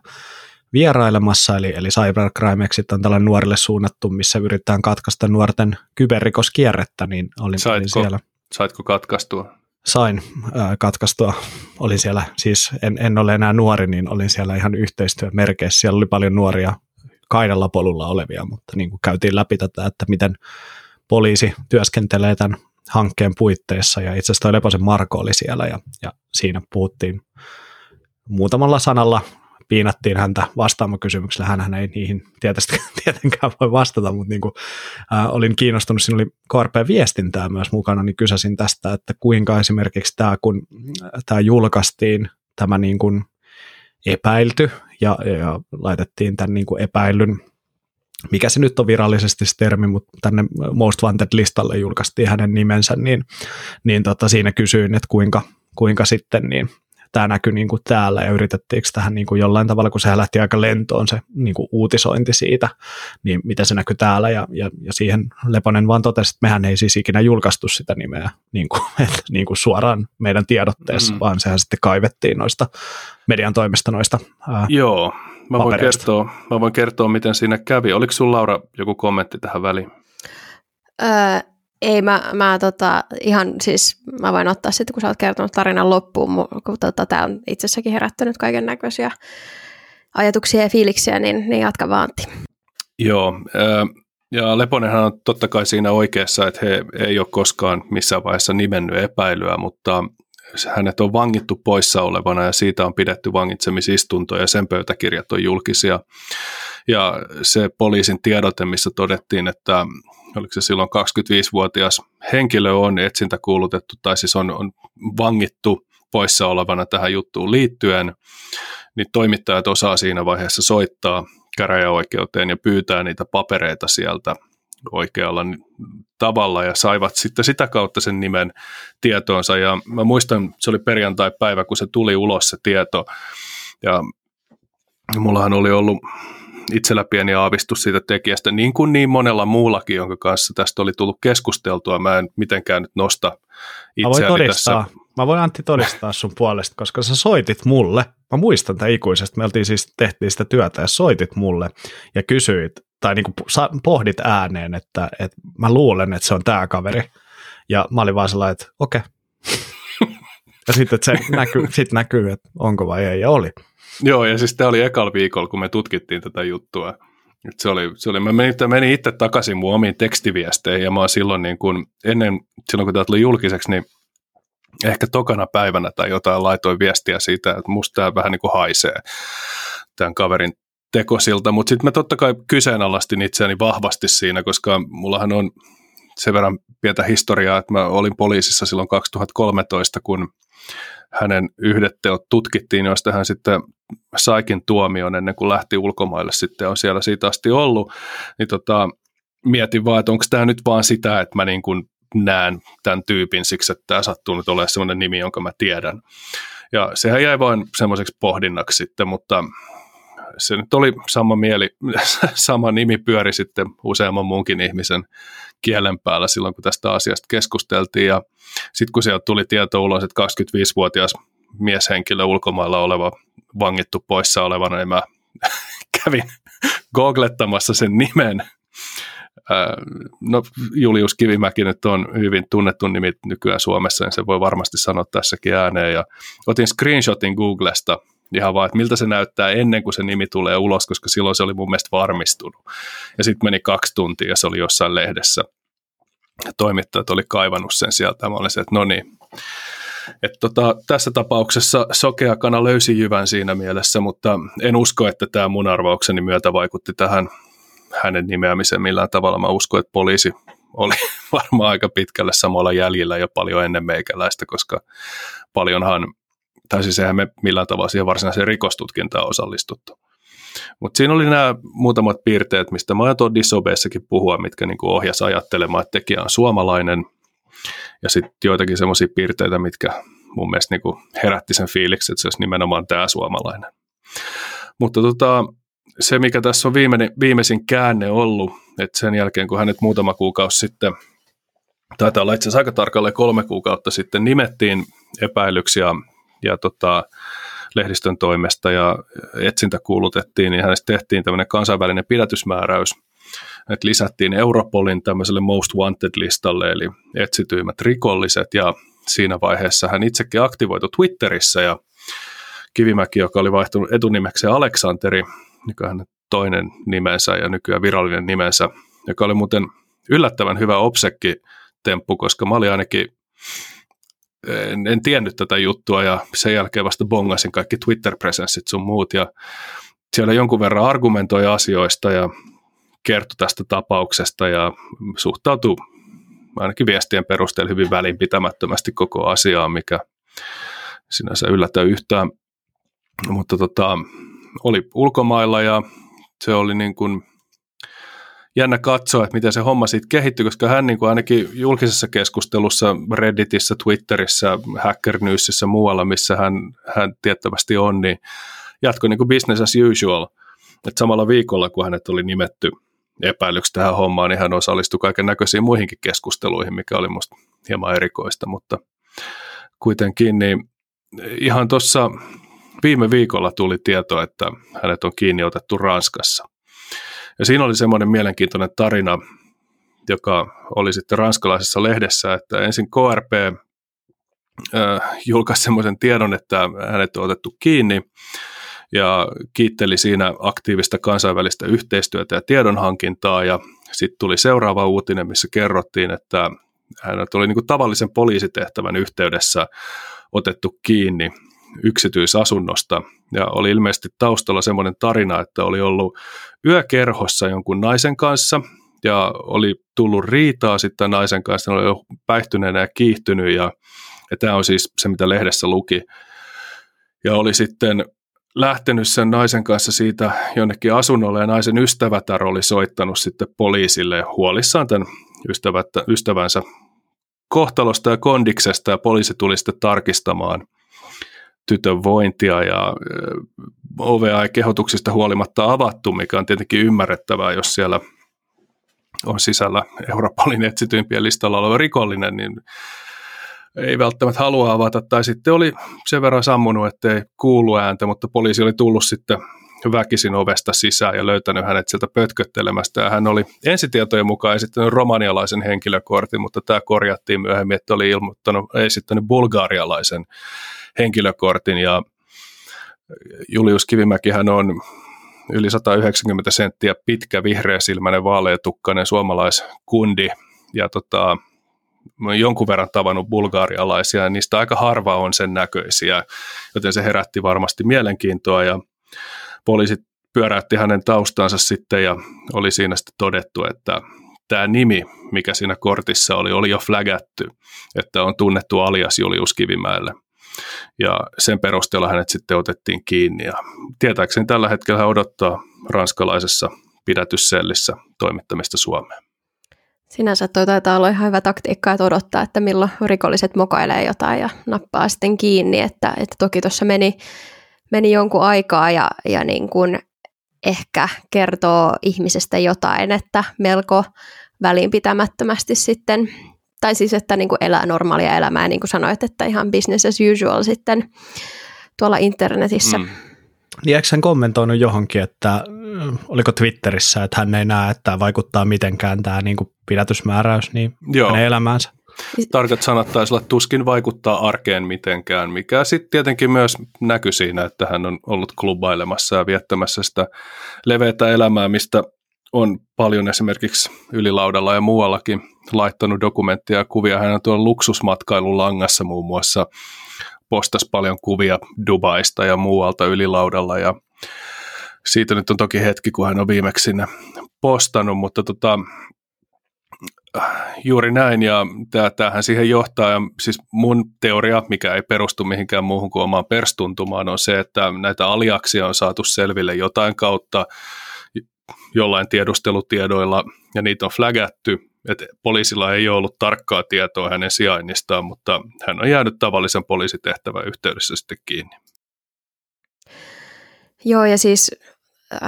vierailemassa, eli, eli Cybercrime Exit on tällainen nuorille suunnattu, missä yritetään katkaista nuorten kyberrikoskierrettä, niin olin, saitko, olin siellä. Saitko katkaistua? Sain äh, katkaistua. Olin siellä, siis en, en ole enää nuori, niin olin siellä ihan yhteistyömerkeissä. Siellä oli paljon nuoria kaidalla polulla olevia, mutta niin kuin käytiin läpi tätä, että miten poliisi työskentelee tämän hankkeen puitteissa, ja itse asiassa Leposen Marko oli siellä, ja, ja siinä puhuttiin muutamalla sanalla piinattiin häntä vastaamaan kysymyksellä. Hän ei niihin tietenkään voi vastata, mutta niin kuin, äh, olin kiinnostunut, siinä oli KRP-viestintää myös mukana, niin kysäsin tästä, että kuinka esimerkiksi tämä, kun tämä julkaistiin, tämä niin kuin epäilty ja, ja laitettiin tämän niin kuin epäilyn mikä se nyt on virallisesti se termi, mutta tänne Most Wanted-listalle julkaistiin hänen nimensä, niin, niin tota, siinä kysyin, että kuinka, kuinka sitten niin tämä näkyi niin kuin täällä ja yritettiinkö tähän niin kuin jollain tavalla, kun se lähti aika lentoon se niin kuin uutisointi siitä, niin miten se näkyy täällä ja, ja, ja siihen Leponen vaan totesi, että mehän ei siis ikinä julkaistu sitä nimeä niin kuin, että, niin kuin suoraan meidän tiedotteessa, mm. vaan sehän sitten kaivettiin noista median toimesta noista ää, Joo, mä voin, kertoa, mä voin kertoa, miten siinä kävi. Oliko sinulla Laura joku kommentti tähän väliin? Öö, ei, mä, mä tota, ihan siis, mä voin ottaa sitten, kun sä oot kertonut tarinan loppuun, kun tota, tämä on itsessäkin herättänyt kaiken näköisiä ajatuksia ja fiiliksiä, niin, niin jatka vaan Joo, ja Leponenhan on totta kai siinä oikeassa, että he ei ole koskaan missään vaiheessa nimennyt epäilyä, mutta hänet on vangittu poissa olevana ja siitä on pidetty vangitsemisistunto ja sen pöytäkirjat on julkisia. Ja se poliisin tiedote, missä todettiin, että oliko se silloin 25-vuotias henkilö on etsintäkuulutettu tai siis on, on vangittu poissa olevana tähän juttuun liittyen, niin toimittajat osaa siinä vaiheessa soittaa käräjäoikeuteen ja pyytää niitä papereita sieltä oikealla tavalla ja saivat sitten sitä kautta sen nimen tietoonsa. Ja mä muistan, se oli perjantai-päivä, kun se tuli ulos se tieto. Ja mullahan oli ollut itsellä pieni aavistus siitä tekijästä, niin kuin niin monella muullakin, jonka kanssa tästä oli tullut keskusteltua. Mä en mitenkään nyt nosta itseäni tässä. Mä voin Antti todistaa sun puolesta, koska sä soitit mulle. Mä muistan tämän ikuisesti. Me oltiin siis, tehtiin sitä työtä ja soitit mulle ja kysyit, tai niin kuin pohdit ääneen, että, että mä luulen, että se on tämä kaveri. Ja mä olin vaan sellainen, että okei. Okay. ja sitten se näkyy, sit näkyy, että onko vai ei, ja oli. Joo, ja siis tämä oli ekalla viikolla, kun me tutkittiin tätä juttua. Se oli, se oli, mä menin, menin itse takaisin mun omiin tekstiviesteihin, ja mä oon silloin niin kun, ennen, silloin kun tämä tuli julkiseksi, niin ehkä tokana päivänä tai jotain laitoin viestiä siitä, että musta tämä vähän niin kuin haisee tämän kaverin tekosilta, mutta sitten mä totta kai kyseenalaistin itseäni vahvasti siinä, koska mullahan on sen verran pientä historiaa, että mä olin poliisissa silloin 2013, kun hänen yhdet teot tutkittiin, joista hän sitten saikin tuomion ennen kuin lähti ulkomaille sitten on siellä siitä asti ollut, niin tota, mietin vaan, että onko tämä nyt vaan sitä, että mä niin kuin näen tämän tyypin siksi, että tämä sattuu nyt olemaan sellainen nimi, jonka mä tiedän. Ja sehän jäi vain semmoiseksi pohdinnaksi sitten, mutta se nyt oli sama mieli, sama nimi pyöri sitten useamman muunkin ihmisen kielen päällä silloin, kun tästä asiasta keskusteltiin. Ja sitten kun sieltä tuli tieto ulos, että 25-vuotias mieshenkilö ulkomailla oleva, vangittu poissa olevana, niin mä kävin googlettamassa sen nimen. No Julius Kivimäki nyt on hyvin tunnettu nimi nykyään Suomessa, niin se voi varmasti sanoa tässäkin ääneen. Ja otin screenshotin Googlesta ihan vaan, että miltä se näyttää ennen kuin se nimi tulee ulos, koska silloin se oli mun mielestä varmistunut. Ja sitten meni kaksi tuntia ja se oli jossain lehdessä. Ja toimittajat oli kaivannut sen sieltä. Mä olin se, että no niin. Et tota, tässä tapauksessa kana löysi jyvän siinä mielessä, mutta en usko, että tämä mun arvaukseni myötä vaikutti tähän hänen nimeämiseen millään tavalla. Mä uskon, että poliisi oli varmaan aika pitkälle samalla jäljellä jo paljon ennen meikäläistä, koska paljonhan tai siis eihän me millään tavalla siihen varsinaiseen rikostutkintaan osallistuttu. Mutta siinä oli nämä muutamat piirteet, mistä mä aion Disobeessakin puhua, mitkä niinku ohjas ajattelemaan, että tekijä on suomalainen, ja sitten joitakin semmoisia piirteitä, mitkä mun mielestä niinku herätti sen fiiliksi, että se olisi nimenomaan tämä suomalainen. Mutta tota, se, mikä tässä on viimeinen, viimeisin käänne ollut, että sen jälkeen, kun hänet muutama kuukausi sitten, taitaa olla itse asiassa aika tarkalleen kolme kuukautta sitten, nimettiin epäilyksiä ja tota, lehdistön toimesta ja etsintä kuulutettiin, niin hänestä tehtiin tämmöinen kansainvälinen pidätysmääräys, että lisättiin Europolin tämmöiselle Most Wanted-listalle, eli etsityimmät rikolliset, ja siinä vaiheessa hän itsekin aktivoitu Twitterissä, ja Kivimäki, joka oli vaihtunut etunimeksi Aleksanteri, joka hän toinen nimensä ja nykyään virallinen nimensä, joka oli muuten yllättävän hyvä obsekki temppu, koska mä olin ainakin en, en tiennyt tätä juttua ja sen jälkeen vasta bongasin kaikki Twitter-presenssit sun muut ja siellä jonkun verran argumentoi asioista ja kertoi tästä tapauksesta ja suhtautui ainakin viestien perusteella hyvin välinpitämättömästi koko asiaan, mikä sinänsä yllätä yhtään. Mutta tota, oli ulkomailla ja se oli niin kuin jännä katsoa, että miten se homma siitä kehittyi, koska hän niin kuin ainakin julkisessa keskustelussa Redditissä, Twitterissä, Hacker Newsissä, muualla, missä hän, hän tiettävästi on, niin jatkoi niin kuin business as usual. Et samalla viikolla, kun hänet oli nimetty epäilyksi tähän hommaan, niin hän osallistui kaiken näköisiin muihinkin keskusteluihin, mikä oli minusta hieman erikoista, mutta kuitenkin niin ihan tuossa viime viikolla tuli tieto, että hänet on kiinni otettu Ranskassa – ja siinä oli semmoinen mielenkiintoinen tarina, joka oli sitten ranskalaisessa lehdessä, että ensin KRP äh, julkaisi semmoisen tiedon, että hänet on otettu kiinni ja kiitteli siinä aktiivista kansainvälistä yhteistyötä ja tiedonhankintaa. Ja sitten tuli seuraava uutinen, missä kerrottiin, että hänet oli niin kuin tavallisen poliisitehtävän yhteydessä otettu kiinni yksityisasunnosta ja oli ilmeisesti taustalla semmoinen tarina, että oli ollut yökerhossa jonkun naisen kanssa ja oli tullut riitaa sitten naisen kanssa, oli jo päihtyneenä ja kiihtynyt ja, ja tämä on siis se, mitä lehdessä luki. Ja oli sitten lähtenyt sen naisen kanssa siitä jonnekin asunnolle ja naisen ystävätär oli soittanut sitten poliisille huolissaan tämän ystävänsä kohtalosta ja kondiksesta ja poliisi tuli sitten tarkistamaan tytön vointia ja OVA ei kehotuksista huolimatta avattu, mikä on tietenkin ymmärrettävää, jos siellä on sisällä Europolin etsityimpien listalla oleva rikollinen, niin ei välttämättä halua avata, tai sitten oli sen verran sammunut, ettei kuulu ääntä, mutta poliisi oli tullut sitten väkisin ovesta sisään ja löytänyt hänet sieltä pötköttelemästä. Ja hän oli ensitietojen mukaan esittänyt romanialaisen henkilökortin, mutta tämä korjattiin myöhemmin, että oli ilmoittanut, esittänyt bulgarialaisen henkilökortin. Ja Julius Kivimäkihän on yli 190 senttiä pitkä, vihreäsilmäinen, vaaleatukkainen suomalaiskundi. Ja tota, jonkun verran tavannut bulgaarialaisia, ja niistä aika harva on sen näköisiä, joten se herätti varmasti mielenkiintoa, ja poliisit pyöräytti hänen taustansa sitten, ja oli siinä sitten todettu, että tämä nimi, mikä siinä kortissa oli, oli jo flagatty, että on tunnettu alias Julius Kivimäelle. Ja sen perusteella hänet sitten otettiin kiinni. Ja tietääkseni tällä hetkellä hän odottaa ranskalaisessa pidätyssellissä toimittamista Suomeen. Sinänsä toi taitaa olla ihan hyvä taktiikka, että odottaa, että milloin rikolliset mokailee jotain ja nappaa sitten kiinni. Että, että toki tuossa meni, meni jonkun aikaa ja, ja niin kuin ehkä kertoo ihmisestä jotain, että melko välinpitämättömästi sitten, tai siis että niin kuin elää normaalia elämää, niin kuin sanoit, että ihan business as usual sitten tuolla internetissä. Mm. Niin eikö hän kommentoinut johonkin, että oliko Twitterissä, että hän ei näe, että tämä vaikuttaa mitenkään tämä niin kuin pidätysmääräys niin Joo. hänen elämäänsä. Tarkat sanat taisi olla tuskin vaikuttaa arkeen mitenkään, mikä sitten tietenkin myös näkyy siinä, että hän on ollut klubailemassa ja viettämässä sitä leveätä elämää, mistä on paljon esimerkiksi ylilaudalla ja muuallakin laittanut dokumenttia ja kuvia. Hän on tuolla luksusmatkailun langassa muun muassa postas paljon kuvia Dubaista ja muualta ylilaudalla ja siitä nyt on toki hetki, kun hän on viimeksi sinne postannut, mutta tota, juuri näin ja tämähän siihen johtaa ja siis mun teoria, mikä ei perustu mihinkään muuhun kuin omaan perstuntumaan, on se, että näitä aliaksia on saatu selville jotain kautta jollain tiedustelutiedoilla ja niitä on flagatty, että poliisilla ei ole ollut tarkkaa tietoa hänen sijainnistaan, mutta hän on jäänyt tavallisen poliisitehtävän yhteydessä sitten kiinni. Joo, ja siis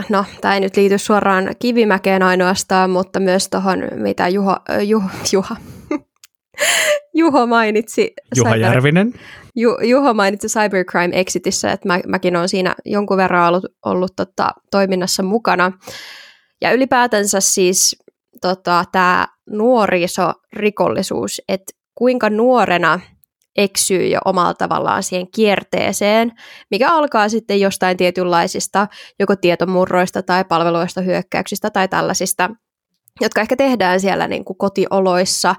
no tämä ei nyt liity suoraan Kivimäkeen ainoastaan, mutta myös tuohon, mitä Juho, äh, Juho, Juha, Juho mainitsi. Juha cyber, Järvinen. Ju, Juho mainitsi Cybercrime Exitissä, että mä, mäkin olen siinä jonkun verran ollut, ollut tota, toiminnassa mukana. Ja ylipäätänsä siis tota, tämä nuorisorikollisuus, että kuinka nuorena – eksyy jo omalla tavallaan siihen kierteeseen, mikä alkaa sitten jostain tietynlaisista joko tietomurroista tai palveluista hyökkäyksistä tai tällaisista jotka ehkä tehdään siellä niin kuin kotioloissa,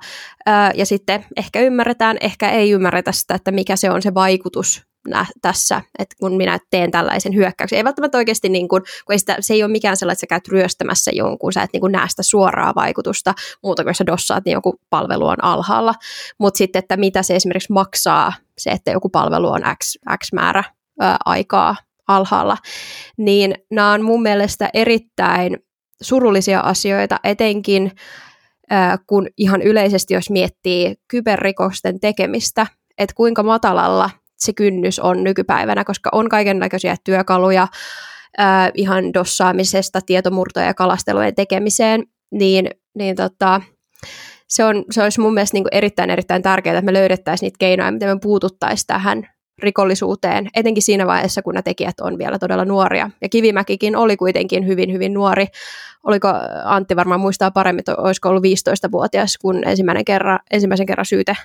ja sitten ehkä ymmärretään, ehkä ei ymmärretä sitä, että mikä se on se vaikutus nä- tässä, että kun minä teen tällaisen hyökkäyksen. Ei välttämättä oikeasti, niin kuin, kun ei sitä, se ei ole mikään sellainen, että sä käyt ryöstämässä jonkun, sä et niin kuin näe sitä suoraa vaikutusta, muuta kuin sä dossaat, niin joku palvelu on alhaalla. Mutta sitten, että mitä se esimerkiksi maksaa, se, että joku palvelu on X, X määrä ää, aikaa alhaalla, niin nämä on mun mielestä erittäin surullisia asioita, etenkin kun ihan yleisesti, jos miettii kyberrikosten tekemistä, että kuinka matalalla se kynnys on nykypäivänä, koska on kaiken näköisiä työkaluja ää, ihan dossaamisesta, tietomurtoja ja kalastelujen tekemiseen, niin, niin tota, se, on, se olisi mun mielestä niin kuin erittäin erittäin tärkeää, että me löydettäisiin niitä keinoja, miten me puututtaisiin tähän rikollisuuteen, etenkin siinä vaiheessa, kun nämä tekijät on vielä todella nuoria. Ja Kivimäkikin oli kuitenkin hyvin, hyvin nuori. Oliko, Antti varmaan muistaa paremmin, että olisiko ollut 15-vuotias, kun ensimmäinen kerran, ensimmäisen kerran syyte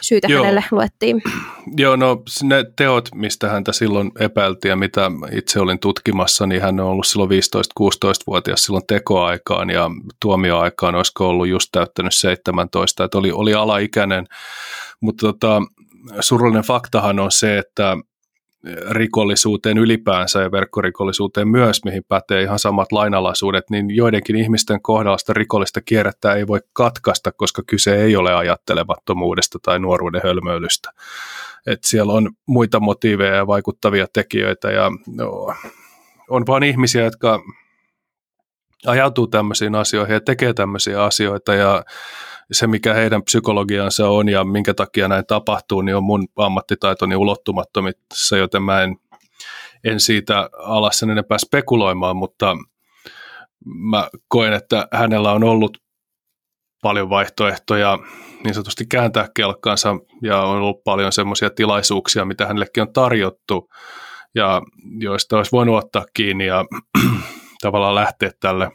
syytä Joo. hänelle luettiin. Joo, no ne teot, mistä häntä silloin epäiltiin ja mitä itse olin tutkimassa, niin hän on ollut silloin 15-16-vuotias silloin tekoaikaan ja tuomioaikaan olisiko ollut just täyttänyt 17, että oli, oli alaikäinen, mutta tota, surullinen faktahan on se, että rikollisuuteen ylipäänsä ja verkkorikollisuuteen myös, mihin pätee ihan samat lainalaisuudet, niin joidenkin ihmisten kohdalla sitä rikollista kierrettä ei voi katkaista, koska kyse ei ole ajattelemattomuudesta tai nuoruuden hölmöilystä. Et siellä on muita motiiveja ja vaikuttavia tekijöitä ja no, on vain ihmisiä, jotka ajautuu tämmöisiin asioihin ja tekee tämmöisiä asioita ja se, mikä heidän psykologiansa on ja minkä takia näin tapahtuu, niin on mun ammattitaitoni ulottumattomissa, joten mä en, en siitä ala sen enempää spekuloimaan, mutta mä koen, että hänellä on ollut paljon vaihtoehtoja niin sanotusti kääntää kelkkaansa ja on ollut paljon semmoisia tilaisuuksia, mitä hänellekin on tarjottu ja joista olisi voinut ottaa kiinni ja tavallaan lähteä tälle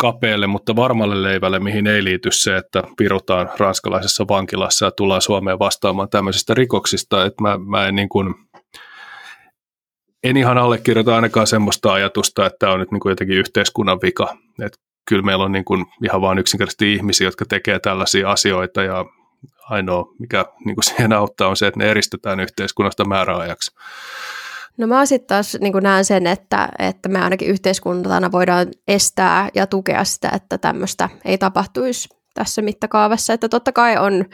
kapealle, mutta varmalle leivälle, mihin ei liity se, että pirutaan ranskalaisessa vankilassa ja tullaan Suomeen vastaamaan tämmöisistä rikoksista, että mä, mä en niin kuin, en ihan allekirjoita ainakaan semmoista ajatusta, että tämä on nyt niin kuin jotenkin yhteiskunnan vika. Että kyllä meillä on niin kuin ihan vain yksinkertaisesti ihmisiä, jotka tekee tällaisia asioita ja ainoa, mikä niin kuin siihen auttaa, on se, että ne eristetään yhteiskunnasta määräajaksi. No mä sitten taas niin näen sen, että, että me ainakin yhteiskuntana voidaan estää ja tukea sitä, että tämmöistä ei tapahtuisi tässä mittakaavassa. Että totta kai on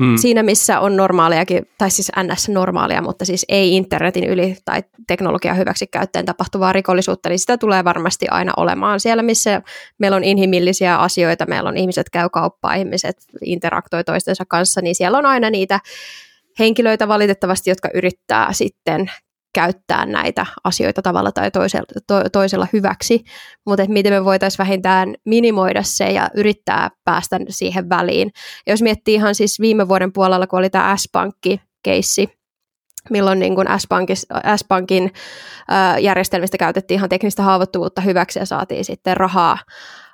mm. siinä, missä on normaaliakin, tai siis NS-normaalia, mutta siis ei internetin yli tai teknologian hyväksi käyttäen tapahtuvaa rikollisuutta, niin sitä tulee varmasti aina olemaan. Siellä, missä meillä on inhimillisiä asioita, meillä on ihmiset käy kauppaa, ihmiset interaktoi toistensa kanssa, niin siellä on aina niitä henkilöitä valitettavasti, jotka yrittää sitten käyttää näitä asioita tavalla tai toisella, to, toisella hyväksi, mutta miten me voitaisiin vähintään minimoida se ja yrittää päästä siihen väliin. Jos miettii ihan siis viime vuoden puolella, kun oli tämä S-pankki-keissi, milloin niin kuin S-Pankin järjestelmistä käytettiin ihan teknistä haavoittuvuutta hyväksi ja saatiin sitten rahaa,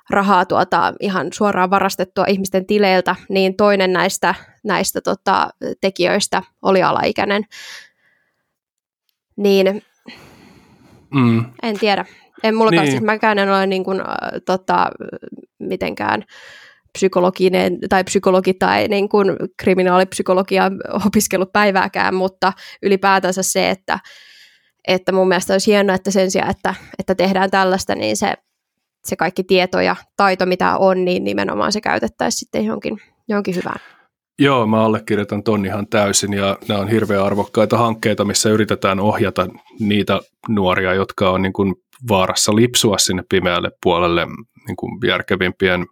rahaa tuota, ihan suoraan varastettua ihmisten tileiltä, niin toinen näistä, näistä tota, tekijöistä oli alaikäinen niin mm. en tiedä. En mulla niin. siis mäkään en ole niin kuin, äh, tota, mitenkään psykologinen tai psykologi tai niin kuin kriminaalipsykologia opiskellut päivääkään, mutta ylipäätänsä se, että, että mun mielestä olisi hienoa, että sen sijaan, että, että tehdään tällaista, niin se, se kaikki tieto ja taito, mitä on, niin nimenomaan se käytettäisiin sitten johonkin, johonkin hyvään. Joo, mä allekirjoitan ton ihan täysin ja nämä on hirveän arvokkaita hankkeita, missä yritetään ohjata niitä nuoria, jotka on niin kuin vaarassa lipsua sinne pimeälle puolelle niin kuin järkevimpien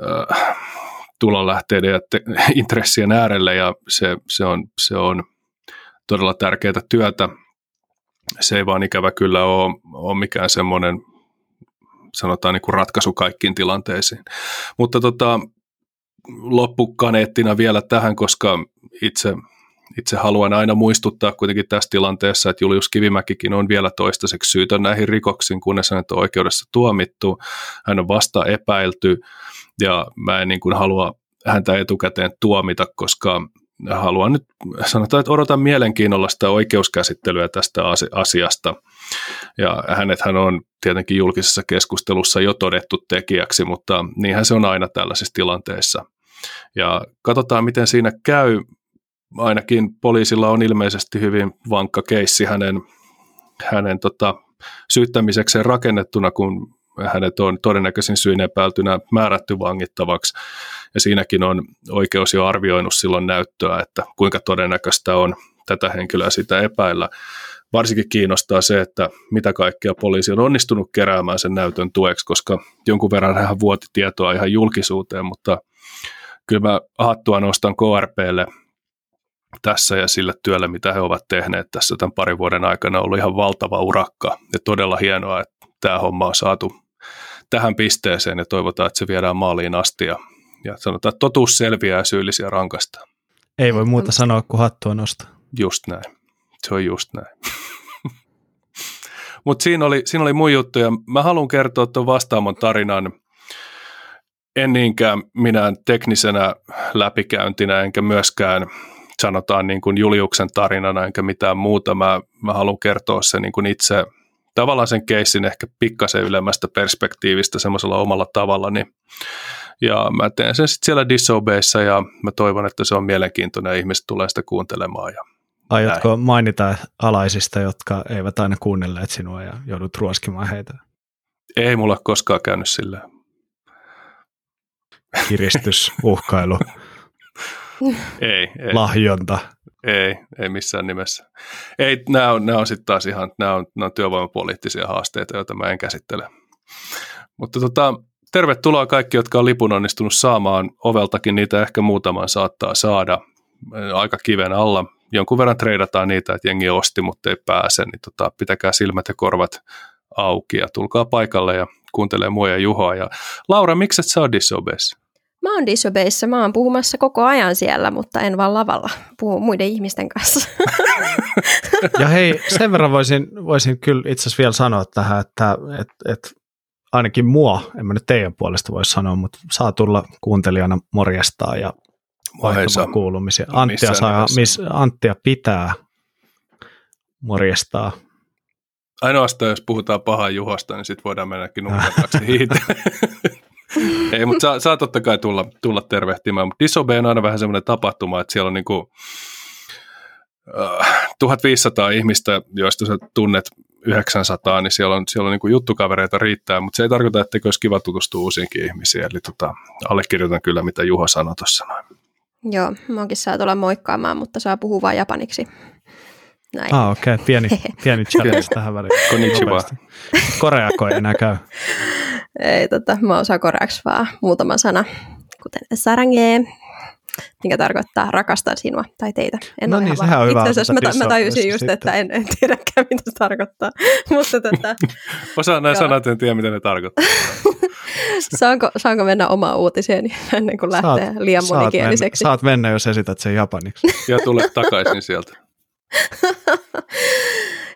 äh, tulonlähteiden ja te- intressien äärelle ja se, se, on, se on todella tärkeää työtä. Se ei vaan ikävä kyllä ole, ole mikään semmoinen sanotaan niin kuin ratkaisu kaikkiin tilanteisiin. Mutta tota, loppukaneettina vielä tähän, koska itse, itse haluan aina muistuttaa kuitenkin tässä tilanteessa, että Julius Kivimäkikin on vielä toistaiseksi syytön näihin rikoksiin, kunnes hänet on oikeudessa tuomittu. Hän on vasta epäilty ja mä en niin kuin halua häntä etukäteen tuomita, koska haluan nyt sanotaan, että odotan mielenkiinnolla sitä oikeuskäsittelyä tästä asiasta. Ja hänet hän on tietenkin julkisessa keskustelussa jo todettu tekijäksi, mutta niinhän se on aina tällaisissa tilanteissa. Ja katsotaan, miten siinä käy. Ainakin poliisilla on ilmeisesti hyvin vankka keissi hänen, hänen tota, syyttämisekseen rakennettuna, kun hänet on todennäköisin syyn epäiltynä määrätty vangittavaksi. Ja siinäkin on oikeus jo arvioinut silloin näyttöä, että kuinka todennäköistä on tätä henkilöä sitä epäillä. Varsinkin kiinnostaa se, että mitä kaikkea poliisi on onnistunut keräämään sen näytön tueksi, koska jonkun verran hän vuoti tietoa ihan julkisuuteen, mutta kyllä mä hattua nostan KRPlle tässä ja sille työlle, mitä he ovat tehneet tässä tämän parin vuoden aikana. On ollut ihan valtava urakka ja todella hienoa, että tämä homma on saatu tähän pisteeseen ja toivotaan, että se viedään maaliin asti ja, ja sanotaan, että totuus selviää ja syyllisiä rankasta. Ei voi muuta sanoa kuin hattua nostaa. Just näin. Se on just näin. Mutta siinä oli, siinä oli mun juttu ja mä haluan kertoa tuon vastaamon tarinan en niinkään minä teknisenä läpikäyntinä enkä myöskään sanotaan niin kuin Juliuksen tarinana enkä mitään muuta. Mä, mä haluan kertoa sen niin kuin itse tavallaan sen keissin ehkä pikkasen ylemmästä perspektiivistä semmoisella omalla tavallani. Ja mä teen sen sitten siellä Disobeyssa ja mä toivon, että se on mielenkiintoinen ja ihmiset tulee sitä kuuntelemaan. Ja Aiotko näin. mainita alaisista, jotka eivät aina kuunnelleet sinua ja joudut ruoskimaan heitä? Ei mulla koskaan käynyt silleen. Kiristys, uhkailu, ei, ei. lahjonta. Ei, ei missään nimessä. Ei, nämä on, nämä on sitten taas ihan, nämä on, nämä on työvoimapoliittisia haasteita, joita mä en käsittele. Mutta tota, tervetuloa kaikki, jotka on lipun onnistunut saamaan oveltakin, niitä ehkä muutaman saattaa saada aika kiven alla. Jonkun verran treidataan niitä, että jengi osti, mutta ei pääse, niin tota, pitäkää silmät ja korvat auki ja tulkaa paikalle ja kuuntelee mua ja Juhoa. Ja Laura, miksi et sä ole Disobes? Mä oon Disobeissa, mä oon puhumassa koko ajan siellä, mutta en vaan lavalla. Puhun muiden ihmisten kanssa. ja hei, sen verran voisin, voisin kyllä itse asiassa vielä sanoa tähän, että et, et ainakin mua, en mä nyt teidän puolesta voi sanoa, mutta saa tulla kuuntelijana morjestaa ja vaihtamaan kuulumisia. Anttia, saa, miss, Anttia pitää morjestaa. Ainoastaan jos puhutaan pahaa Juhosta, niin sitten voidaan mennäkin nukkataksi hiitä. Ei, mutta saa, saa totta kai tulla, tulla tervehtimään. Mutta Disobey on aina vähän semmoinen tapahtuma, että siellä on niinku, uh, äh, 1500 ihmistä, joista sä tunnet 900, niin siellä on, siellä on niin juttukavereita riittää, mutta se ei tarkoita, että olisi kiva tutustua uusiinkin ihmisiin. Eli tota, allekirjoitan kyllä, mitä Juho sanoi tuossa noin. Joo, mä onkin saa tulla moikkaamaan, mutta saa puhua vain japaniksi. Näin. Ah, okei. Okay. Pieni, pieni challenge tähän väliin. Konnichiwa. Koreako ei enää käy. Ei, tota, mä osaan koreaksi vaan muutama sana, kuten sarange, mikä tarkoittaa rakastan sinua tai teitä. En no niin, sehän on hyvä. Itse asiassa mä, mä tajusin just, sitten. että en, en tiedäkään, mitä se tarkoittaa. Mutta tota, Osaan nämä sanat, en tiedä, mitä ne tarkoittaa. saanko, saanko mennä omaan uutiseen niin kuin lähtee saat, liian monikieliseksi? Saat mennä, saat mennä, jos esität sen japaniksi. ja tule takaisin sieltä.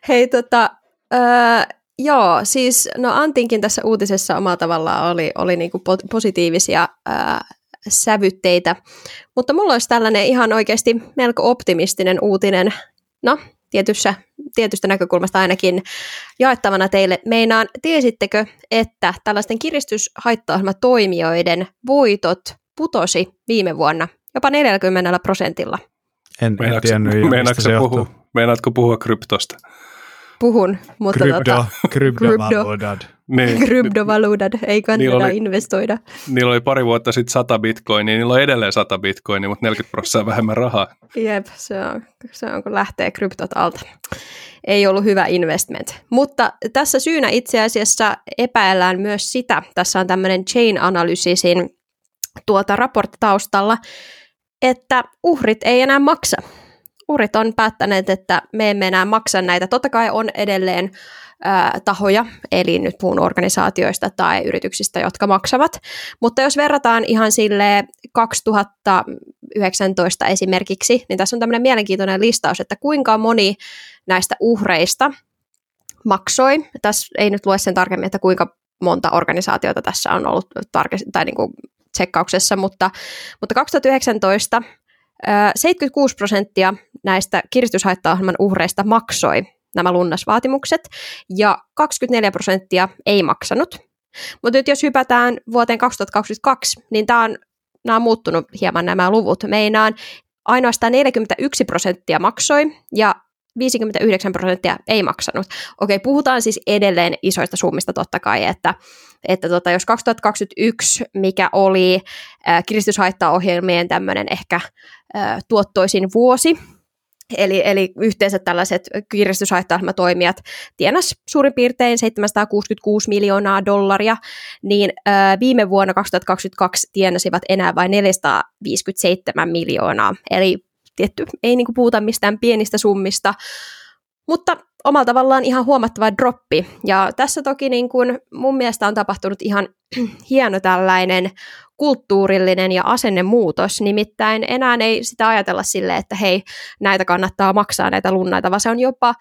Hei, tota, äh, joo, siis no Antinkin tässä uutisessa omalla tavallaan oli, oli niinku positiivisia äh, sävytteitä, mutta mulla olisi tällainen ihan oikeasti melko optimistinen uutinen, no tietyssä, tietystä näkökulmasta ainakin jaettavana teille. Meinaan, tiesittekö, että tällaisten kiristyshaittaohjelmatoimijoiden voitot putosi viime vuonna jopa 40 prosentilla? En, en tiennyt, meinaatko, puhua, meinaatko puhua kryptosta? Puhun, mutta Krypto, tota, kryptovaludad. Niin, kryptovaludad, ei kannata oli, investoida. Niillä oli pari vuotta sitten 100 bitcoinia, niillä on edelleen 100 bitcoinia, mutta 40 prosenttia vähemmän rahaa. Jep, se on, se on kun lähtee kryptot alta. Ei ollut hyvä investment. Mutta tässä syynä itse asiassa epäillään myös sitä, tässä on tämmöinen chain analysisin tuota raportti taustalla, että uhrit ei enää maksa. Uhrit on päättäneet, että me emme enää maksa näitä. Totta kai on edelleen ää, tahoja, eli nyt puhun organisaatioista tai yrityksistä, jotka maksavat. Mutta jos verrataan ihan sille 2019 esimerkiksi, niin tässä on tämmöinen mielenkiintoinen listaus, että kuinka moni näistä uhreista maksoi. Tässä ei nyt lue sen tarkemmin, että kuinka monta organisaatiota tässä on ollut tarke- tai niin kuin tsekkauksessa, mutta, mutta 2019 76 prosenttia näistä kiristyshaittaohjelman uhreista maksoi nämä lunnasvaatimukset ja 24 prosenttia ei maksanut. Mutta nyt jos hypätään vuoteen 2022, niin tämä on, nämä on muuttunut hieman nämä luvut. Meinaan ainoastaan 41 prosenttia maksoi ja 59 prosenttia ei maksanut. Okei, puhutaan siis edelleen isoista summista totta kai, että, että tota, jos 2021, mikä oli äh, kiristyshaittaohjelmien tämmöinen ehkä äh, tuottoisin vuosi, Eli, eli yhteensä tällaiset kiristyshaitta-toimijat tienas suurin piirtein 766 miljoonaa dollaria, niin ää, viime vuonna 2022 tienasivat enää vain 457 miljoonaa. Eli tietty, ei niin kuin puhuta mistään pienistä summista, mutta omalla tavallaan ihan huomattava droppi. Ja tässä toki niin kuin mun mielestä on tapahtunut ihan hieno tällainen kulttuurillinen ja asennemuutos, nimittäin enää ei sitä ajatella sille, että hei, näitä kannattaa maksaa näitä lunnaita, vaan se on jopa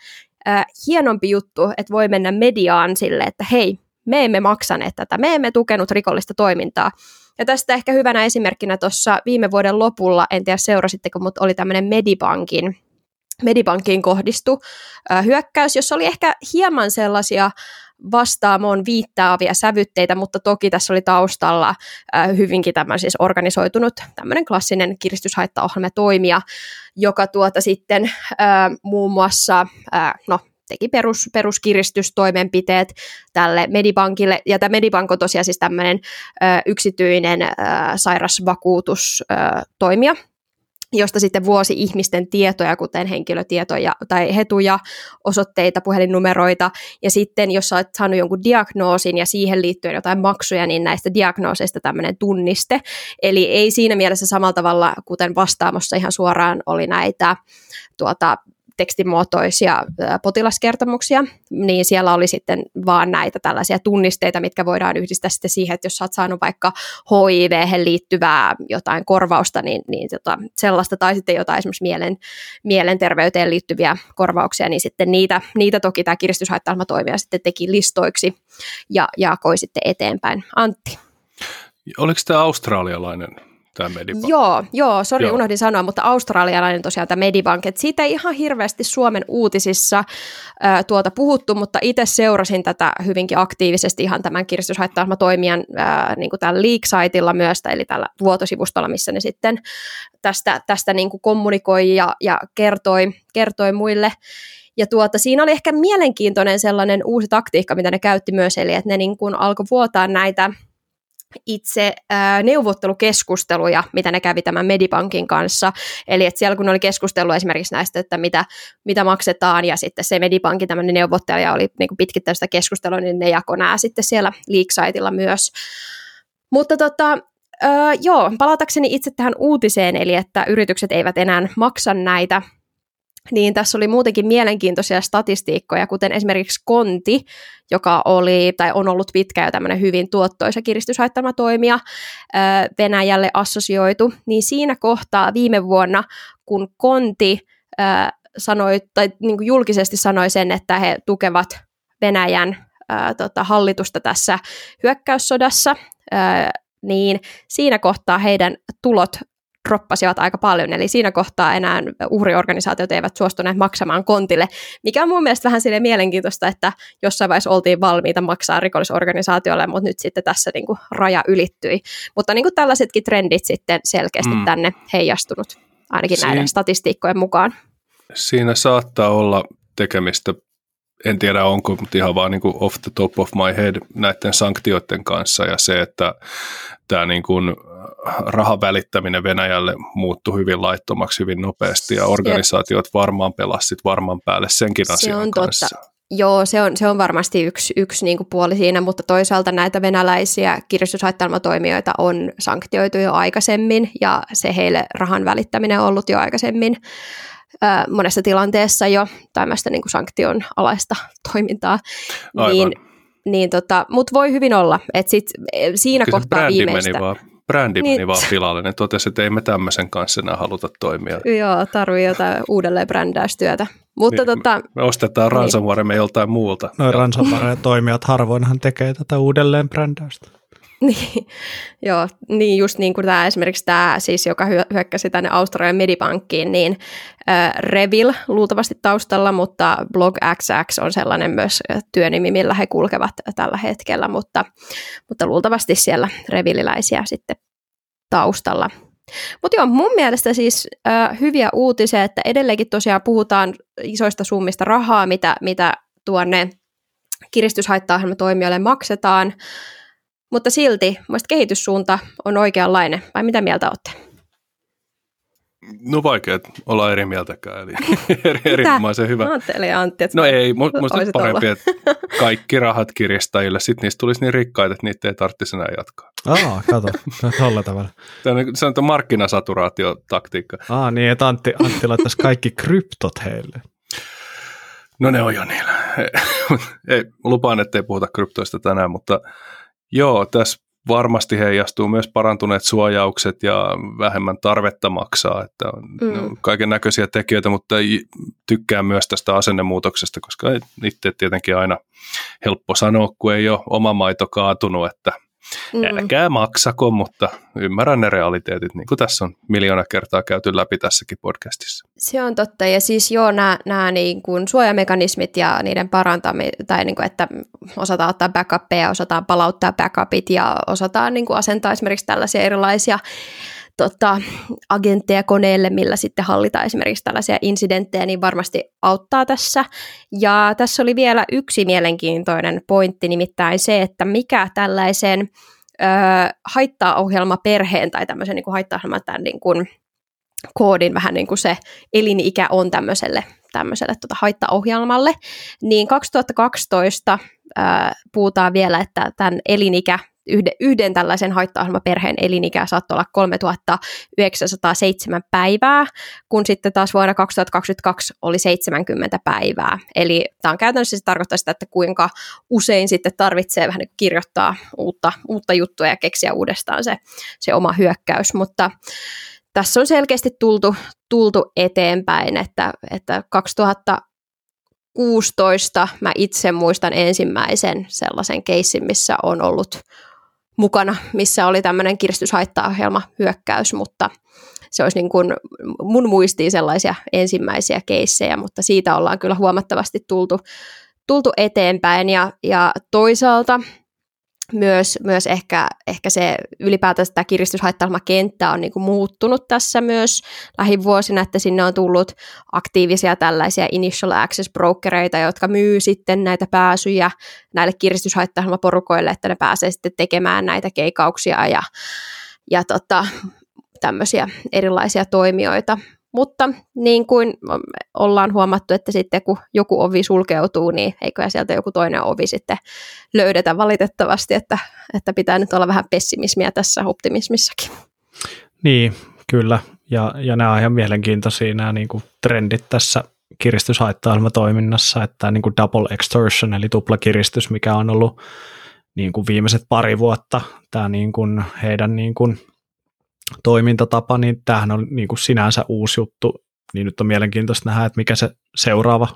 äh, hienompi juttu, että voi mennä mediaan sille, että hei, me emme maksaneet tätä, me emme tukenut rikollista toimintaa. Ja tästä ehkä hyvänä esimerkkinä tuossa viime vuoden lopulla, en tiedä seurasitteko, mutta oli tämmöinen Medibankin Medibankiin kohdistu äh, hyökkäys, jossa oli ehkä hieman sellaisia vastaamoon viittaavia sävytteitä, mutta toki tässä oli taustalla hyvinkin tämä siis organisoitunut tämmöinen klassinen kiristyshaittaohjelma toimija, joka tuota sitten äh, muun muassa, äh, no teki perus, peruskiristystoimenpiteet tälle Medibankille, ja tämä Medibank on tosiaan siis tämmöinen ö, yksityinen ö, sairasvakuutustoimija, josta sitten vuosi ihmisten tietoja, kuten henkilötietoja tai hetuja, osoitteita, puhelinnumeroita, ja sitten jos oot saanut jonkun diagnoosin ja siihen liittyen jotain maksuja, niin näistä diagnooseista tämmöinen tunniste. Eli ei siinä mielessä samalla tavalla, kuten vastaamossa ihan suoraan oli näitä tuota, tekstimuotoisia potilaskertomuksia, niin siellä oli sitten vaan näitä tällaisia tunnisteita, mitkä voidaan yhdistää sitten siihen, että jos oot saanut vaikka hiv liittyvää jotain korvausta, niin, niin tota, sellaista, tai sitten jotain esimerkiksi mielen, mielenterveyteen liittyviä korvauksia, niin sitten niitä, niitä toki tämä kiristyshaitta toimija sitten teki listoiksi ja jakoi sitten eteenpäin. Antti. Oliko tämä australialainen tämä Medibank. Joo, joo, sori unohdin sanoa, mutta australialainen tosiaan tämä Medibank, että siitä ei ihan hirveästi Suomen uutisissa ää, tuota puhuttu, mutta itse seurasin tätä hyvinkin aktiivisesti ihan tämän kiristyshaitta toimijan ää, niin kuin tällä Leak-saitilla myös, eli tällä vuotosivustolla, missä ne sitten tästä, tästä niin kuin kommunikoi ja, ja kertoi, kertoi muille. Ja tuota, siinä oli ehkä mielenkiintoinen sellainen uusi taktiikka, mitä ne käytti myös, eli että ne niin kuin alkoi vuotaa näitä itse ää, neuvottelukeskusteluja, mitä ne kävi tämän Medibankin kanssa. Eli että siellä kun oli keskustellut esimerkiksi näistä, että mitä, mitä maksetaan, ja sitten se Medibankin tämmöinen neuvottelija oli niin pitkittäistä keskustelua, niin ne jakoi nämä sitten siellä Leaksaitilla myös. Mutta tota, Öö, joo, palatakseni itse tähän uutiseen, eli että yritykset eivät enää maksa näitä niin tässä oli muutenkin mielenkiintoisia statistiikkoja, kuten esimerkiksi Konti, joka oli tai on ollut pitkään jo tämmöinen hyvin tuottoisa kiristyshaittama toimija Venäjälle assosioitu, niin siinä kohtaa viime vuonna, kun Konti sanoi, tai niin kuin julkisesti sanoi sen, että he tukevat Venäjän ää, tota, hallitusta tässä hyökkäyssodassa, niin siinä kohtaa heidän tulot droppasivat aika paljon, eli siinä kohtaa enää uhriorganisaatiot eivät suostuneet maksamaan kontille, mikä on mun mielestä vähän sille mielenkiintoista, että jossain vaiheessa oltiin valmiita maksaa rikollisorganisaatiolle, mutta nyt sitten tässä niin kuin raja ylittyi. Mutta niin kuin tällaisetkin trendit sitten selkeästi mm. tänne heijastunut, ainakin Siin, näiden statistiikkojen mukaan. Siinä saattaa olla tekemistä en tiedä onko, mutta ihan vaan niin kuin off the top of my head näiden sanktioiden kanssa ja se, että tämä niin kuin rahan välittäminen Venäjälle muuttui hyvin laittomaksi hyvin nopeasti ja organisaatiot varmaan pelastit varmaan päälle senkin se asian on kanssa. Totta. Joo, se on, se on varmasti yksi, yksi niin kuin puoli siinä, mutta toisaalta näitä venäläisiä kiristyshaittelmatoimijoita on sanktioitu jo aikaisemmin ja se heille rahan välittäminen on ollut jo aikaisemmin ää, monessa tilanteessa jo tämmöistä niin kuin sanktion alaista toimintaa. Aivan. Niin, niin tota, Mutta voi hyvin olla, että sit, e, siinä Kyllä kohtaa viimeistä... Meni vaan brändi niin. meni vaan pilalle. Ne totesi, että ei me tämmöisen kanssa enää haluta toimia. Joo, tarvii jotain uudelleen brändäystyötä. Mutta niin, tota, me ostetaan niin. ransomware me joltain muulta. Noin ransomware-toimijat harvoinhan tekee tätä uudelleen brändäystä. Niin, joo, niin just niin kuin tämä esimerkiksi tämä siis, joka hyökkäsi tänne Australian Medipankkiin, niin äh, Revil luultavasti taustalla, mutta BlogXX on sellainen myös työnimi, millä he kulkevat tällä hetkellä, mutta, mutta luultavasti siellä revililäisiä sitten taustalla. Mutta joo, mun mielestä siis äh, hyviä uutisia, että edelleenkin tosiaan puhutaan isoista summista rahaa, mitä, mitä tuonne kiristyshaitta toimijoille maksetaan, mutta silti mielestäni kehityssuunta on oikeanlainen, vai mitä mieltä olette? No vaikea olla eri mieltäkään, eli eri, erinomaisen hyvä. Ajattelin Antti, että No ei, musta parempi, että kaikki rahat kiristäjille, sitten niistä tulisi niin rikkaita, että niitä ei tarvitsisi enää jatkaa. Aa, kato, tuolla tavalla. Tämä on, se on markkinasaturaatiotaktiikka. Aa, niin, että Antti, Antti laittaisi kaikki kryptot heille. No ne on jo niillä. ei, lupaan, että ei puhuta kryptoista tänään, mutta Joo, tässä varmasti heijastuu myös parantuneet suojaukset ja vähemmän tarvetta maksaa, että on mm. kaiken näköisiä tekijöitä, mutta tykkään myös tästä asennemuutoksesta, koska itse tietenkin aina helppo sanoa, kun ei ole oma maito kaatunut, että Mm. Älkää maksako, mutta ymmärrän ne realiteetit, niin kuin tässä on miljoona kertaa käyty läpi tässäkin podcastissa. Se on totta, ja siis joo, nämä, nämä niin kuin suojamekanismit ja niiden parantaminen, tai niin kuin, että osataan ottaa backupia, osataan palauttaa backupit ja osataan niin kuin asentaa esimerkiksi tällaisia erilaisia tota, agentteja koneelle, millä sitten hallitaan esimerkiksi tällaisia incidenttejä, niin varmasti auttaa tässä. Ja tässä oli vielä yksi mielenkiintoinen pointti, nimittäin se, että mikä tällaisen ö, haittaohjelma perheen tai tämmöisen niin kuin haittaohjelman tämän niin kuin, koodin vähän niin kuin se elinikä on tämmöiselle, tämmöiselle tota haittaohjelmalle, niin 2012 ää, puhutaan vielä, että tämän elinikä yhden, yhden tällaisen haittaohjelmaperheen elinikä saattoi olla 3907 päivää, kun sitten taas vuonna 2022 oli 70 päivää. Eli tämä on käytännössä se tarkoittaa sitä, että kuinka usein sitten tarvitsee vähän niin kirjoittaa uutta, uutta juttua ja keksiä uudestaan se, se oma hyökkäys, mutta tässä on selkeästi tultu, tultu eteenpäin, että, että 2016 mä itse muistan ensimmäisen sellaisen keissin, missä on ollut mukana, missä oli tämmöinen kiristyshaittaohjelma hyökkäys, mutta se olisi niin kuin mun muistiin sellaisia ensimmäisiä keissejä, mutta siitä ollaan kyllä huomattavasti tultu, tultu eteenpäin. Ja, ja toisaalta myös, myös ehkä, ehkä se ylipäätään tämä kiristyshaittaohjelmakenttä on niin kuin muuttunut tässä myös lähivuosina, että sinne on tullut aktiivisia tällaisia initial access brokereita, jotka myy sitten näitä pääsyjä näille kiristyshaittaohjelmaporukoille, että ne pääsee sitten tekemään näitä keikauksia ja, ja tota, tämmöisiä erilaisia toimijoita mutta niin kuin ollaan huomattu, että sitten kun joku ovi sulkeutuu, niin eikö sieltä joku toinen ovi sitten löydetä valitettavasti, että, että pitää nyt olla vähän pessimismiä tässä optimismissakin. Niin, kyllä. Ja, ja nämä on ihan mielenkiintoisia nämä niin kuin trendit tässä kiristyshaitta-ohjelmatoiminnassa, että niin kuin double extortion eli tuplakiristys, mikä on ollut niin kuin viimeiset pari vuotta, tämä niin kuin heidän niin kuin toimintatapa, niin tämähän on niin kuin sinänsä uusi juttu, niin nyt on mielenkiintoista nähdä, että mikä se seuraava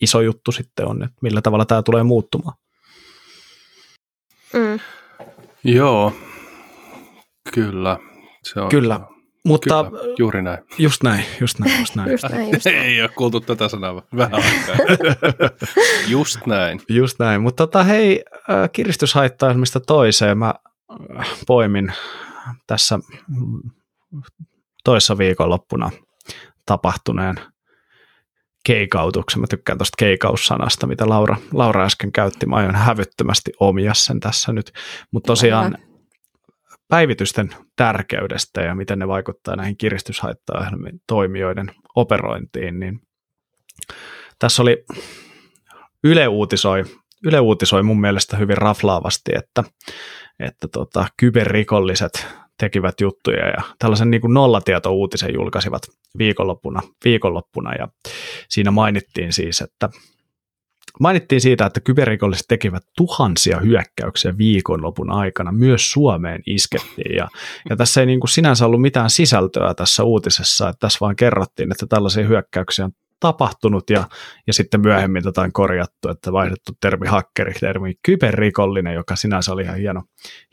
iso juttu sitten on, että millä tavalla tämä tulee muuttumaan. Mm. Joo, kyllä. Se on, kyllä, mutta kyllä, juuri näin. Just näin, just näin, just näin. just näin, just näin. Ei ole kuultu tätä sanaa vähän aikaa. just näin. Just näin, mutta tota, hei, kiristyshaittaismista toiseen mä poimin tässä toissa viikonloppuna tapahtuneen keikautuksen. Mä tykkään tuosta keikaussanasta, mitä Laura, Laura äsken käytti. Mä aion hävyttömästi omia sen tässä nyt. Mutta tosiaan päivitysten tärkeydestä ja miten ne vaikuttaa näihin kiristyshaitta toimijoiden operointiin, niin tässä oli Yle uutisoi, Yle uutisoi mun mielestä hyvin raflaavasti, että että tota, kyberrikolliset tekivät juttuja ja tällaisen niin kuin nollatieto-uutisen julkaisivat viikonloppuna, viikonloppuna ja siinä mainittiin siis, että Mainittiin siitä, että kyberrikolliset tekivät tuhansia hyökkäyksiä viikonlopun aikana. Myös Suomeen iskettiin. Ja, ja tässä ei niin kuin sinänsä ollut mitään sisältöä tässä uutisessa. Että tässä vaan kerrottiin, että tällaisia hyökkäyksiä on tapahtunut ja, ja sitten myöhemmin jotain korjattu, että vaihdettu termi hakkeri, termi kyberrikollinen, joka sinänsä oli ihan hieno,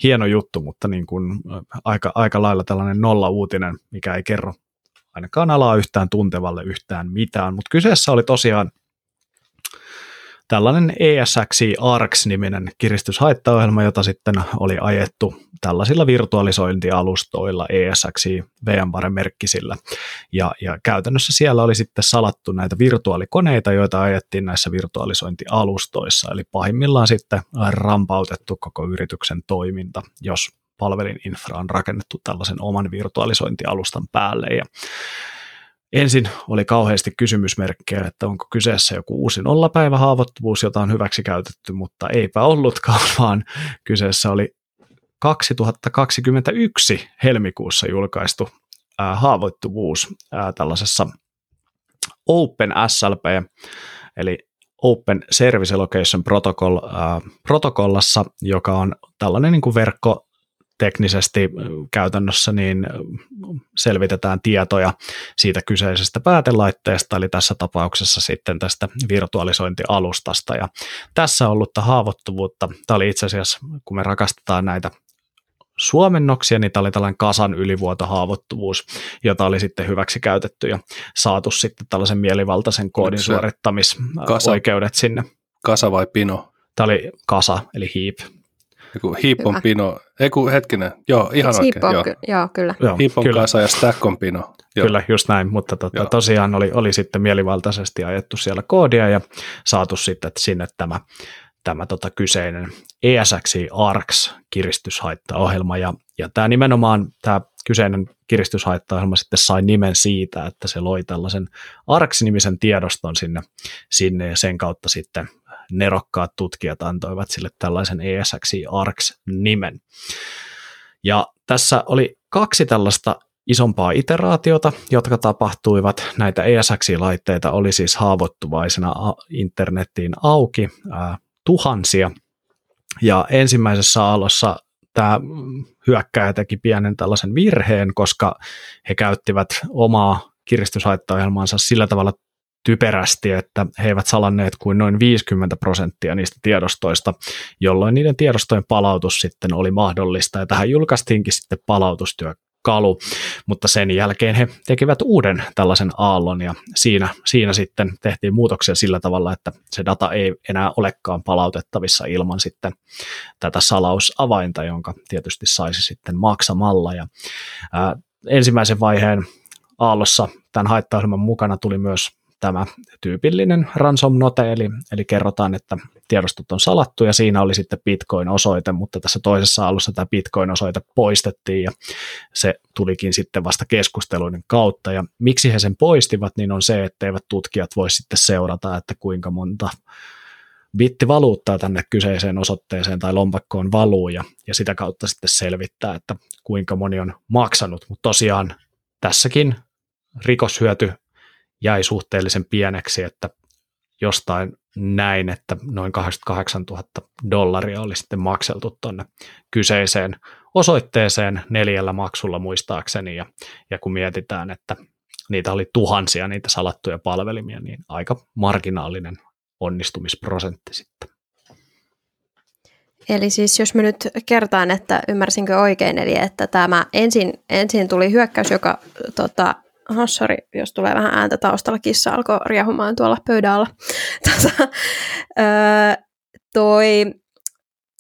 hieno juttu, mutta niin kuin aika, aika lailla tällainen nolla uutinen, mikä ei kerro ainakaan alaa yhtään tuntevalle yhtään mitään, mutta kyseessä oli tosiaan tällainen ESXi ARX-niminen kiristyshaittaohjelma, jota sitten oli ajettu tällaisilla virtualisointialustoilla ESXi VMware-merkkisillä. Ja, ja käytännössä siellä oli sitten salattu näitä virtuaalikoneita, joita ajettiin näissä virtualisointialustoissa, eli pahimmillaan sitten rampautettu koko yrityksen toiminta, jos palvelin infra on rakennettu tällaisen oman virtualisointialustan päälle. Ja Ensin oli kauheasti kysymysmerkkejä, että onko kyseessä joku uusi nollapäivähaavoittuvuus, jota on hyväksi käytetty, mutta eipä ollutkaan, vaan kyseessä oli 2021 helmikuussa julkaistu ää, haavoittuvuus ää, tällaisessa Open SLP, eli Open Service Allocation Protocol, ää, protokollassa, joka on tällainen niin kuin verkko teknisesti käytännössä niin selvitetään tietoja siitä kyseisestä päätelaitteesta, eli tässä tapauksessa sitten tästä virtualisointialustasta. Ja tässä on ollut haavoittuvuutta. Tämä oli itse asiassa, kun me rakastetaan näitä suomennoksia, niin tämä oli tällainen kasan ylivuotohaavoittuvuus, jota oli sitten hyväksi käytetty ja saatu sitten tällaisen mielivaltaisen koodin suorittamisoikeudet sinne. Kasa vai pino? Tämä oli kasa, eli heap. Joku heap on pino. Ei kun hetkinen, joo, ihan oikein. Heap joo. Ky- joo, kyllä. Joo, heap on kyllä. kasa ja stack on pino. Joo. Kyllä, just näin, mutta tota, tosiaan oli, oli sitten mielivaltaisesti ajettu siellä koodia ja saatu sitten sinne tämä, tämä tota, kyseinen ESXi ARX kiristyshaittaohjelma ja, ja tämä nimenomaan tämä kyseinen kiristyshaittaohjelma sitten sai nimen siitä, että se loi tällaisen ARX-nimisen tiedoston sinne, sinne ja sen kautta sitten nerokkaat tutkijat antoivat sille tällaisen ESXi ARX-nimen. Ja tässä oli kaksi tällaista isompaa iteraatiota, jotka tapahtuivat. Näitä ESX-laitteita oli siis haavoittuvaisena internettiin auki ää, tuhansia. Ja ensimmäisessä aallossa tämä hyökkäjä teki pienen tällaisen virheen, koska he käyttivät omaa kiristyshaittaohjelmaansa sillä tavalla typerästi, että he eivät salanneet kuin noin 50 prosenttia niistä tiedostoista, jolloin niiden tiedostojen palautus sitten oli mahdollista. Ja tähän julkaistiinkin sitten palautustyö kalu, mutta sen jälkeen he tekivät uuden tällaisen aallon ja siinä, siinä sitten tehtiin muutoksia sillä tavalla, että se data ei enää olekaan palautettavissa ilman sitten tätä salausavainta, jonka tietysti saisi sitten maksamalla ja ää, ensimmäisen vaiheen aallossa tämän haittaohjelman mukana tuli myös tämä tyypillinen ransom note, eli, eli kerrotaan, että tiedostot on salattu ja siinä oli sitten Bitcoin-osoite, mutta tässä toisessa alussa tämä Bitcoin-osoite poistettiin ja se tulikin sitten vasta keskusteluiden kautta. Ja miksi he sen poistivat, niin on se, että eivät tutkijat voi sitten seurata, että kuinka monta bittivaluuttaa tänne kyseiseen osoitteeseen tai lompakkoon valuu ja, ja sitä kautta sitten selvittää, että kuinka moni on maksanut, mutta tosiaan tässäkin rikoshyöty jäi suhteellisen pieneksi, että jostain näin, että noin 88 000 dollaria oli sitten makseltu tuonne kyseiseen osoitteeseen neljällä maksulla muistaakseni, ja, ja kun mietitään, että niitä oli tuhansia niitä salattuja palvelimia, niin aika marginaalinen onnistumisprosentti sitten. Eli siis jos mä nyt kertaan, että ymmärsinkö oikein, eli että tämä ensin, ensin tuli hyökkäys, joka tota, Oh, sorry, jos tulee vähän ääntä taustalla, kissa alkoi riehumaan tuolla pöydällä. Tota, öö, toi,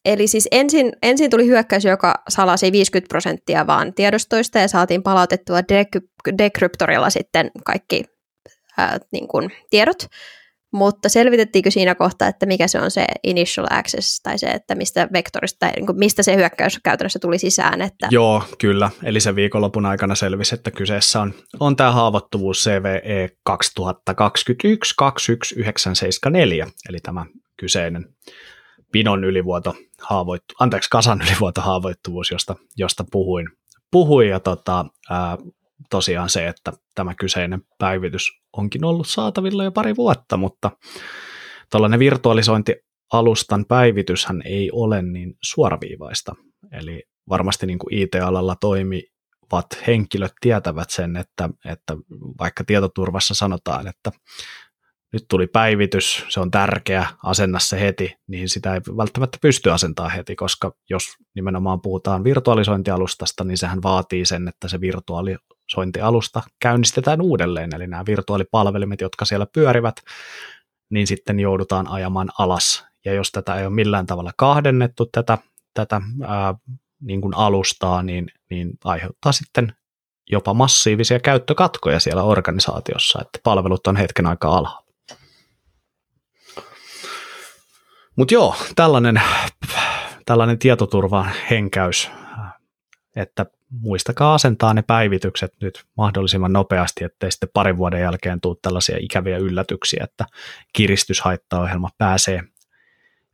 eli siis ensin, ensin tuli hyökkäys, joka salasi 50 prosenttia vaan tiedostoista ja saatiin palautettua dekryptorilla sitten kaikki ää, niin kuin, tiedot. Mutta selvitettiinkö siinä kohtaa, että mikä se on se initial access, tai se, että mistä vektorista, tai niin kuin mistä se hyökkäys käytännössä tuli sisään? Että... Joo, kyllä. Eli se viikonlopun aikana selvisi, että kyseessä on, on tämä haavoittuvuus CVE 2021-21974, eli tämä kyseinen pinon ylivuoto haavoittu, anteeksi, kasan ylivuoto haavoittuvuus, josta, josta puhuin. puhuin ja tota, ää, tosiaan se, että tämä kyseinen päivitys onkin ollut saatavilla jo pari vuotta, mutta tällainen virtualisointialustan päivityshän ei ole niin suoraviivaista. Eli varmasti niin kuin IT-alalla toimivat henkilöt tietävät sen, että, että vaikka tietoturvassa sanotaan, että nyt tuli päivitys, se on tärkeä, asenna se heti, niin sitä ei välttämättä pysty asentamaan heti, koska jos nimenomaan puhutaan virtualisointialustasta, niin sehän vaatii sen, että se virtuaali sointialusta käynnistetään uudelleen, eli nämä virtuaalipalvelimet, jotka siellä pyörivät, niin sitten joudutaan ajamaan alas. Ja jos tätä ei ole millään tavalla kahdennettu, tätä, tätä ää, niin kuin alustaa, niin, niin aiheuttaa sitten jopa massiivisia käyttökatkoja siellä organisaatiossa, että palvelut on hetken aikaa alhaalla. Mutta joo, tällainen, tällainen tietoturvan henkäys, että muistakaa asentaa ne päivitykset nyt mahdollisimman nopeasti, ettei sitten parin vuoden jälkeen tule tällaisia ikäviä yllätyksiä, että kiristyshaittaohjelma pääsee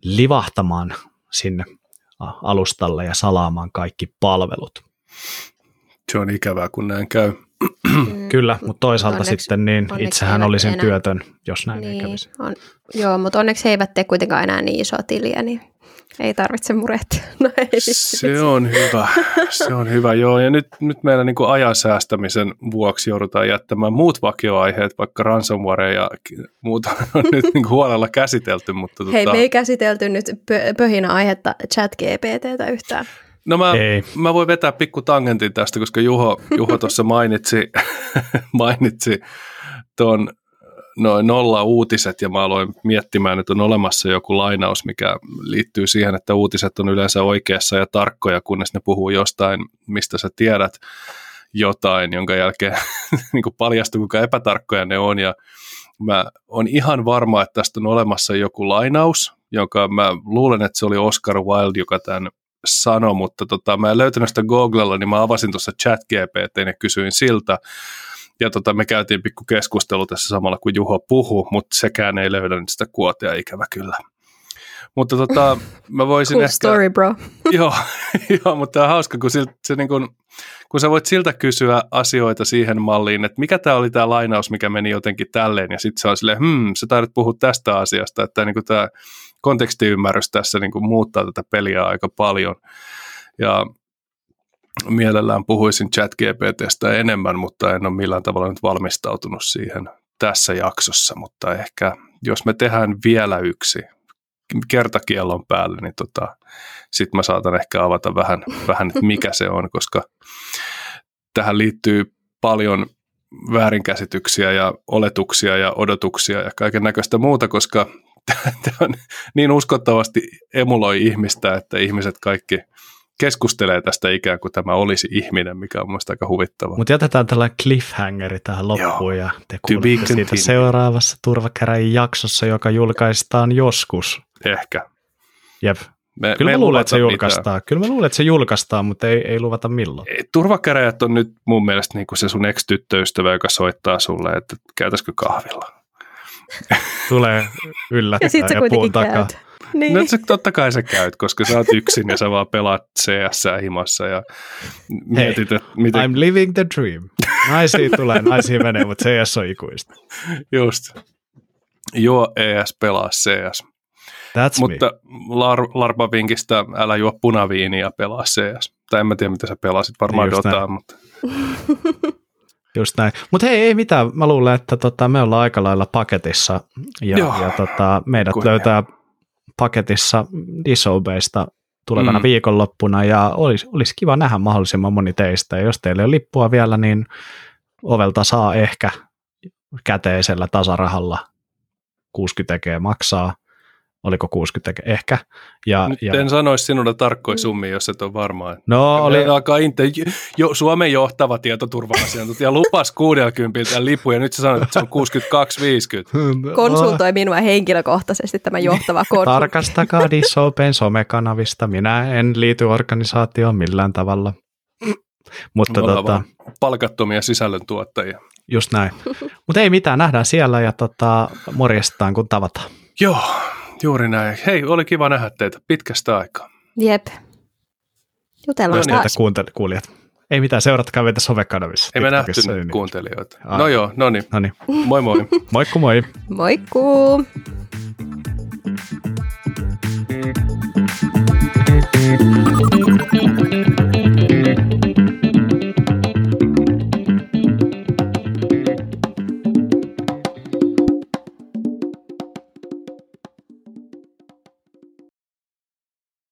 livahtamaan sinne alustalle ja salaamaan kaikki palvelut. Se on ikävää, kun näin käy. Mm. Kyllä, mutta toisaalta onneksi, sitten niin itsehän olisin enää. työtön, jos näin niin, ei kävisi. On, joo, mutta onneksi he eivät tee kuitenkaan enää niin isoa tiliä, niin ei tarvitse murehtia. No ei, se on hyvä, se on hyvä, joo. Ja nyt, nyt meillä niin kuin ajan säästämisen vuoksi joudutaan jättämään muut vakioaiheet, vaikka ransomware ja muuta on nyt niin kuin huolella käsitelty. Mutta Hei, tota... me ei käsitelty nyt pö- pöhinä aihetta chat GPTtä yhtään. No mä, mä voin vetää pikku tangentin tästä, koska Juho, Juho tuossa mainitsi, mainitsi tuon noin nolla uutiset ja mä aloin miettimään, että on olemassa joku lainaus, mikä liittyy siihen, että uutiset on yleensä oikeassa ja tarkkoja, kunnes ne puhuu jostain, mistä sä tiedät jotain, jonka jälkeen niin paljastuu, kuinka epätarkkoja ne on. Ja mä on ihan varma, että tästä on olemassa joku lainaus, jonka mä luulen, että se oli Oscar Wilde, joka tämän sanoi, mutta tota, mä en löytänyt sitä Googlella, niin mä avasin tuossa chat GPT ja kysyin siltä. Ja tota, me käytiin pikku keskustelu tässä samalla, kun Juho puhu, mutta sekään ei löydä sitä kuotia ikävä kyllä. Mutta tota, mä voisin cool ehkä... story, bro. joo, joo, mutta tämä on hauska, kun, siltä, se niin kun, kun sä voit siltä kysyä asioita siihen malliin, että mikä tämä oli tämä lainaus, mikä meni jotenkin tälleen, ja sitten se on silleen, hmm, sä taidat puhua tästä asiasta, että niin tämä kontekstiymmärrys tässä niin muuttaa tätä peliä aika paljon. Ja mielellään puhuisin ChatGPTstä enemmän, mutta en ole millään tavalla nyt valmistautunut siihen tässä jaksossa, mutta ehkä jos me tehdään vielä yksi kertakiellon päälle, niin tota, sitten mä saatan ehkä avata vähän, vähän, että mikä se on, koska tähän liittyy paljon väärinkäsityksiä ja oletuksia ja odotuksia ja kaiken näköistä muuta, koska tämä on niin uskottavasti emuloi ihmistä, että ihmiset kaikki keskustelee tästä ikään kuin tämä olisi ihminen, mikä on mielestäni aika huvittava. Mutta jätetään tällainen cliffhangeri tähän loppuun Joo. ja te kuulette siitä seuraavassa turvakäräjien jaksossa, joka julkaistaan joskus. Ehkä. Jep. Me, Kyllä me, me luulen, että se julkaistaan. Kyllä me luulen, että se julkaistaan, mutta ei, ei luvata milloin. Turvakäräjät on nyt mun mielestä niin kuin se sun ex-tyttöystävä, joka soittaa sulle, että käytäisikö kahvilla. Tulee yllättää ja, sit ja puun takaa. Käyt. Niin. No, se, totta kai sä käyt, koska sä oot yksin ja sä vaan pelaat CS himassa ja mietit, että miten... I'm living the dream. Naisia tulee, naisia menee, mutta CS on ikuista. Just. Juo ES, pelaa CS. That's Mutta me. Lar- Larpa-vinkistä älä juo punaviiniä pelaa CS. Tai en mä tiedä, mitä sä pelasit, varmaan Just Dotaa, mutta... Just näin. Mutta hei, ei mitään. Mä luulen, että tota, me ollaan aika lailla paketissa ja, ja tota, meidät Kuin löytää paketissa Disobeysta tulevana mm. viikonloppuna ja olisi, olisi kiva nähdä mahdollisimman moni teistä. Ja jos teillä ei ole lippua vielä, niin ovelta saa ehkä käteisellä tasarahalla 60 tekee maksaa oliko 60 ehkä. Ja, Nyt ja... en sanoisi sinulle tarkkoja summia, jos et ole varmaa. No, oli... Alkaa inte... jo, Suomen johtava tietoturva-asiantuntija lupas 60 lippu, ja nyt sä sanoit, että se on 62-50. Konsultoi minua henkilökohtaisesti tämä johtava konsultti. Tarkastakaa Disopen somekanavista. Minä en liity organisaatioon millään tavalla. Mutta tota, palkattomia sisällöntuottajia. Just näin. Mutta ei mitään, nähdään siellä ja tota, morjestaan kun tavataan. Joo, Juuri näin. Hei, oli kiva nähdä teitä pitkästä aikaa. Jep. Jutellaan no taas. Kuuntelijat, kuulijat. Ei mitään, seuratkaa meitä sovekanavissa. Ei me nähty niin. niin. kuuntelijoita. No joo, no niin. Noniin. Moi moi. Moikku moi. Moikku.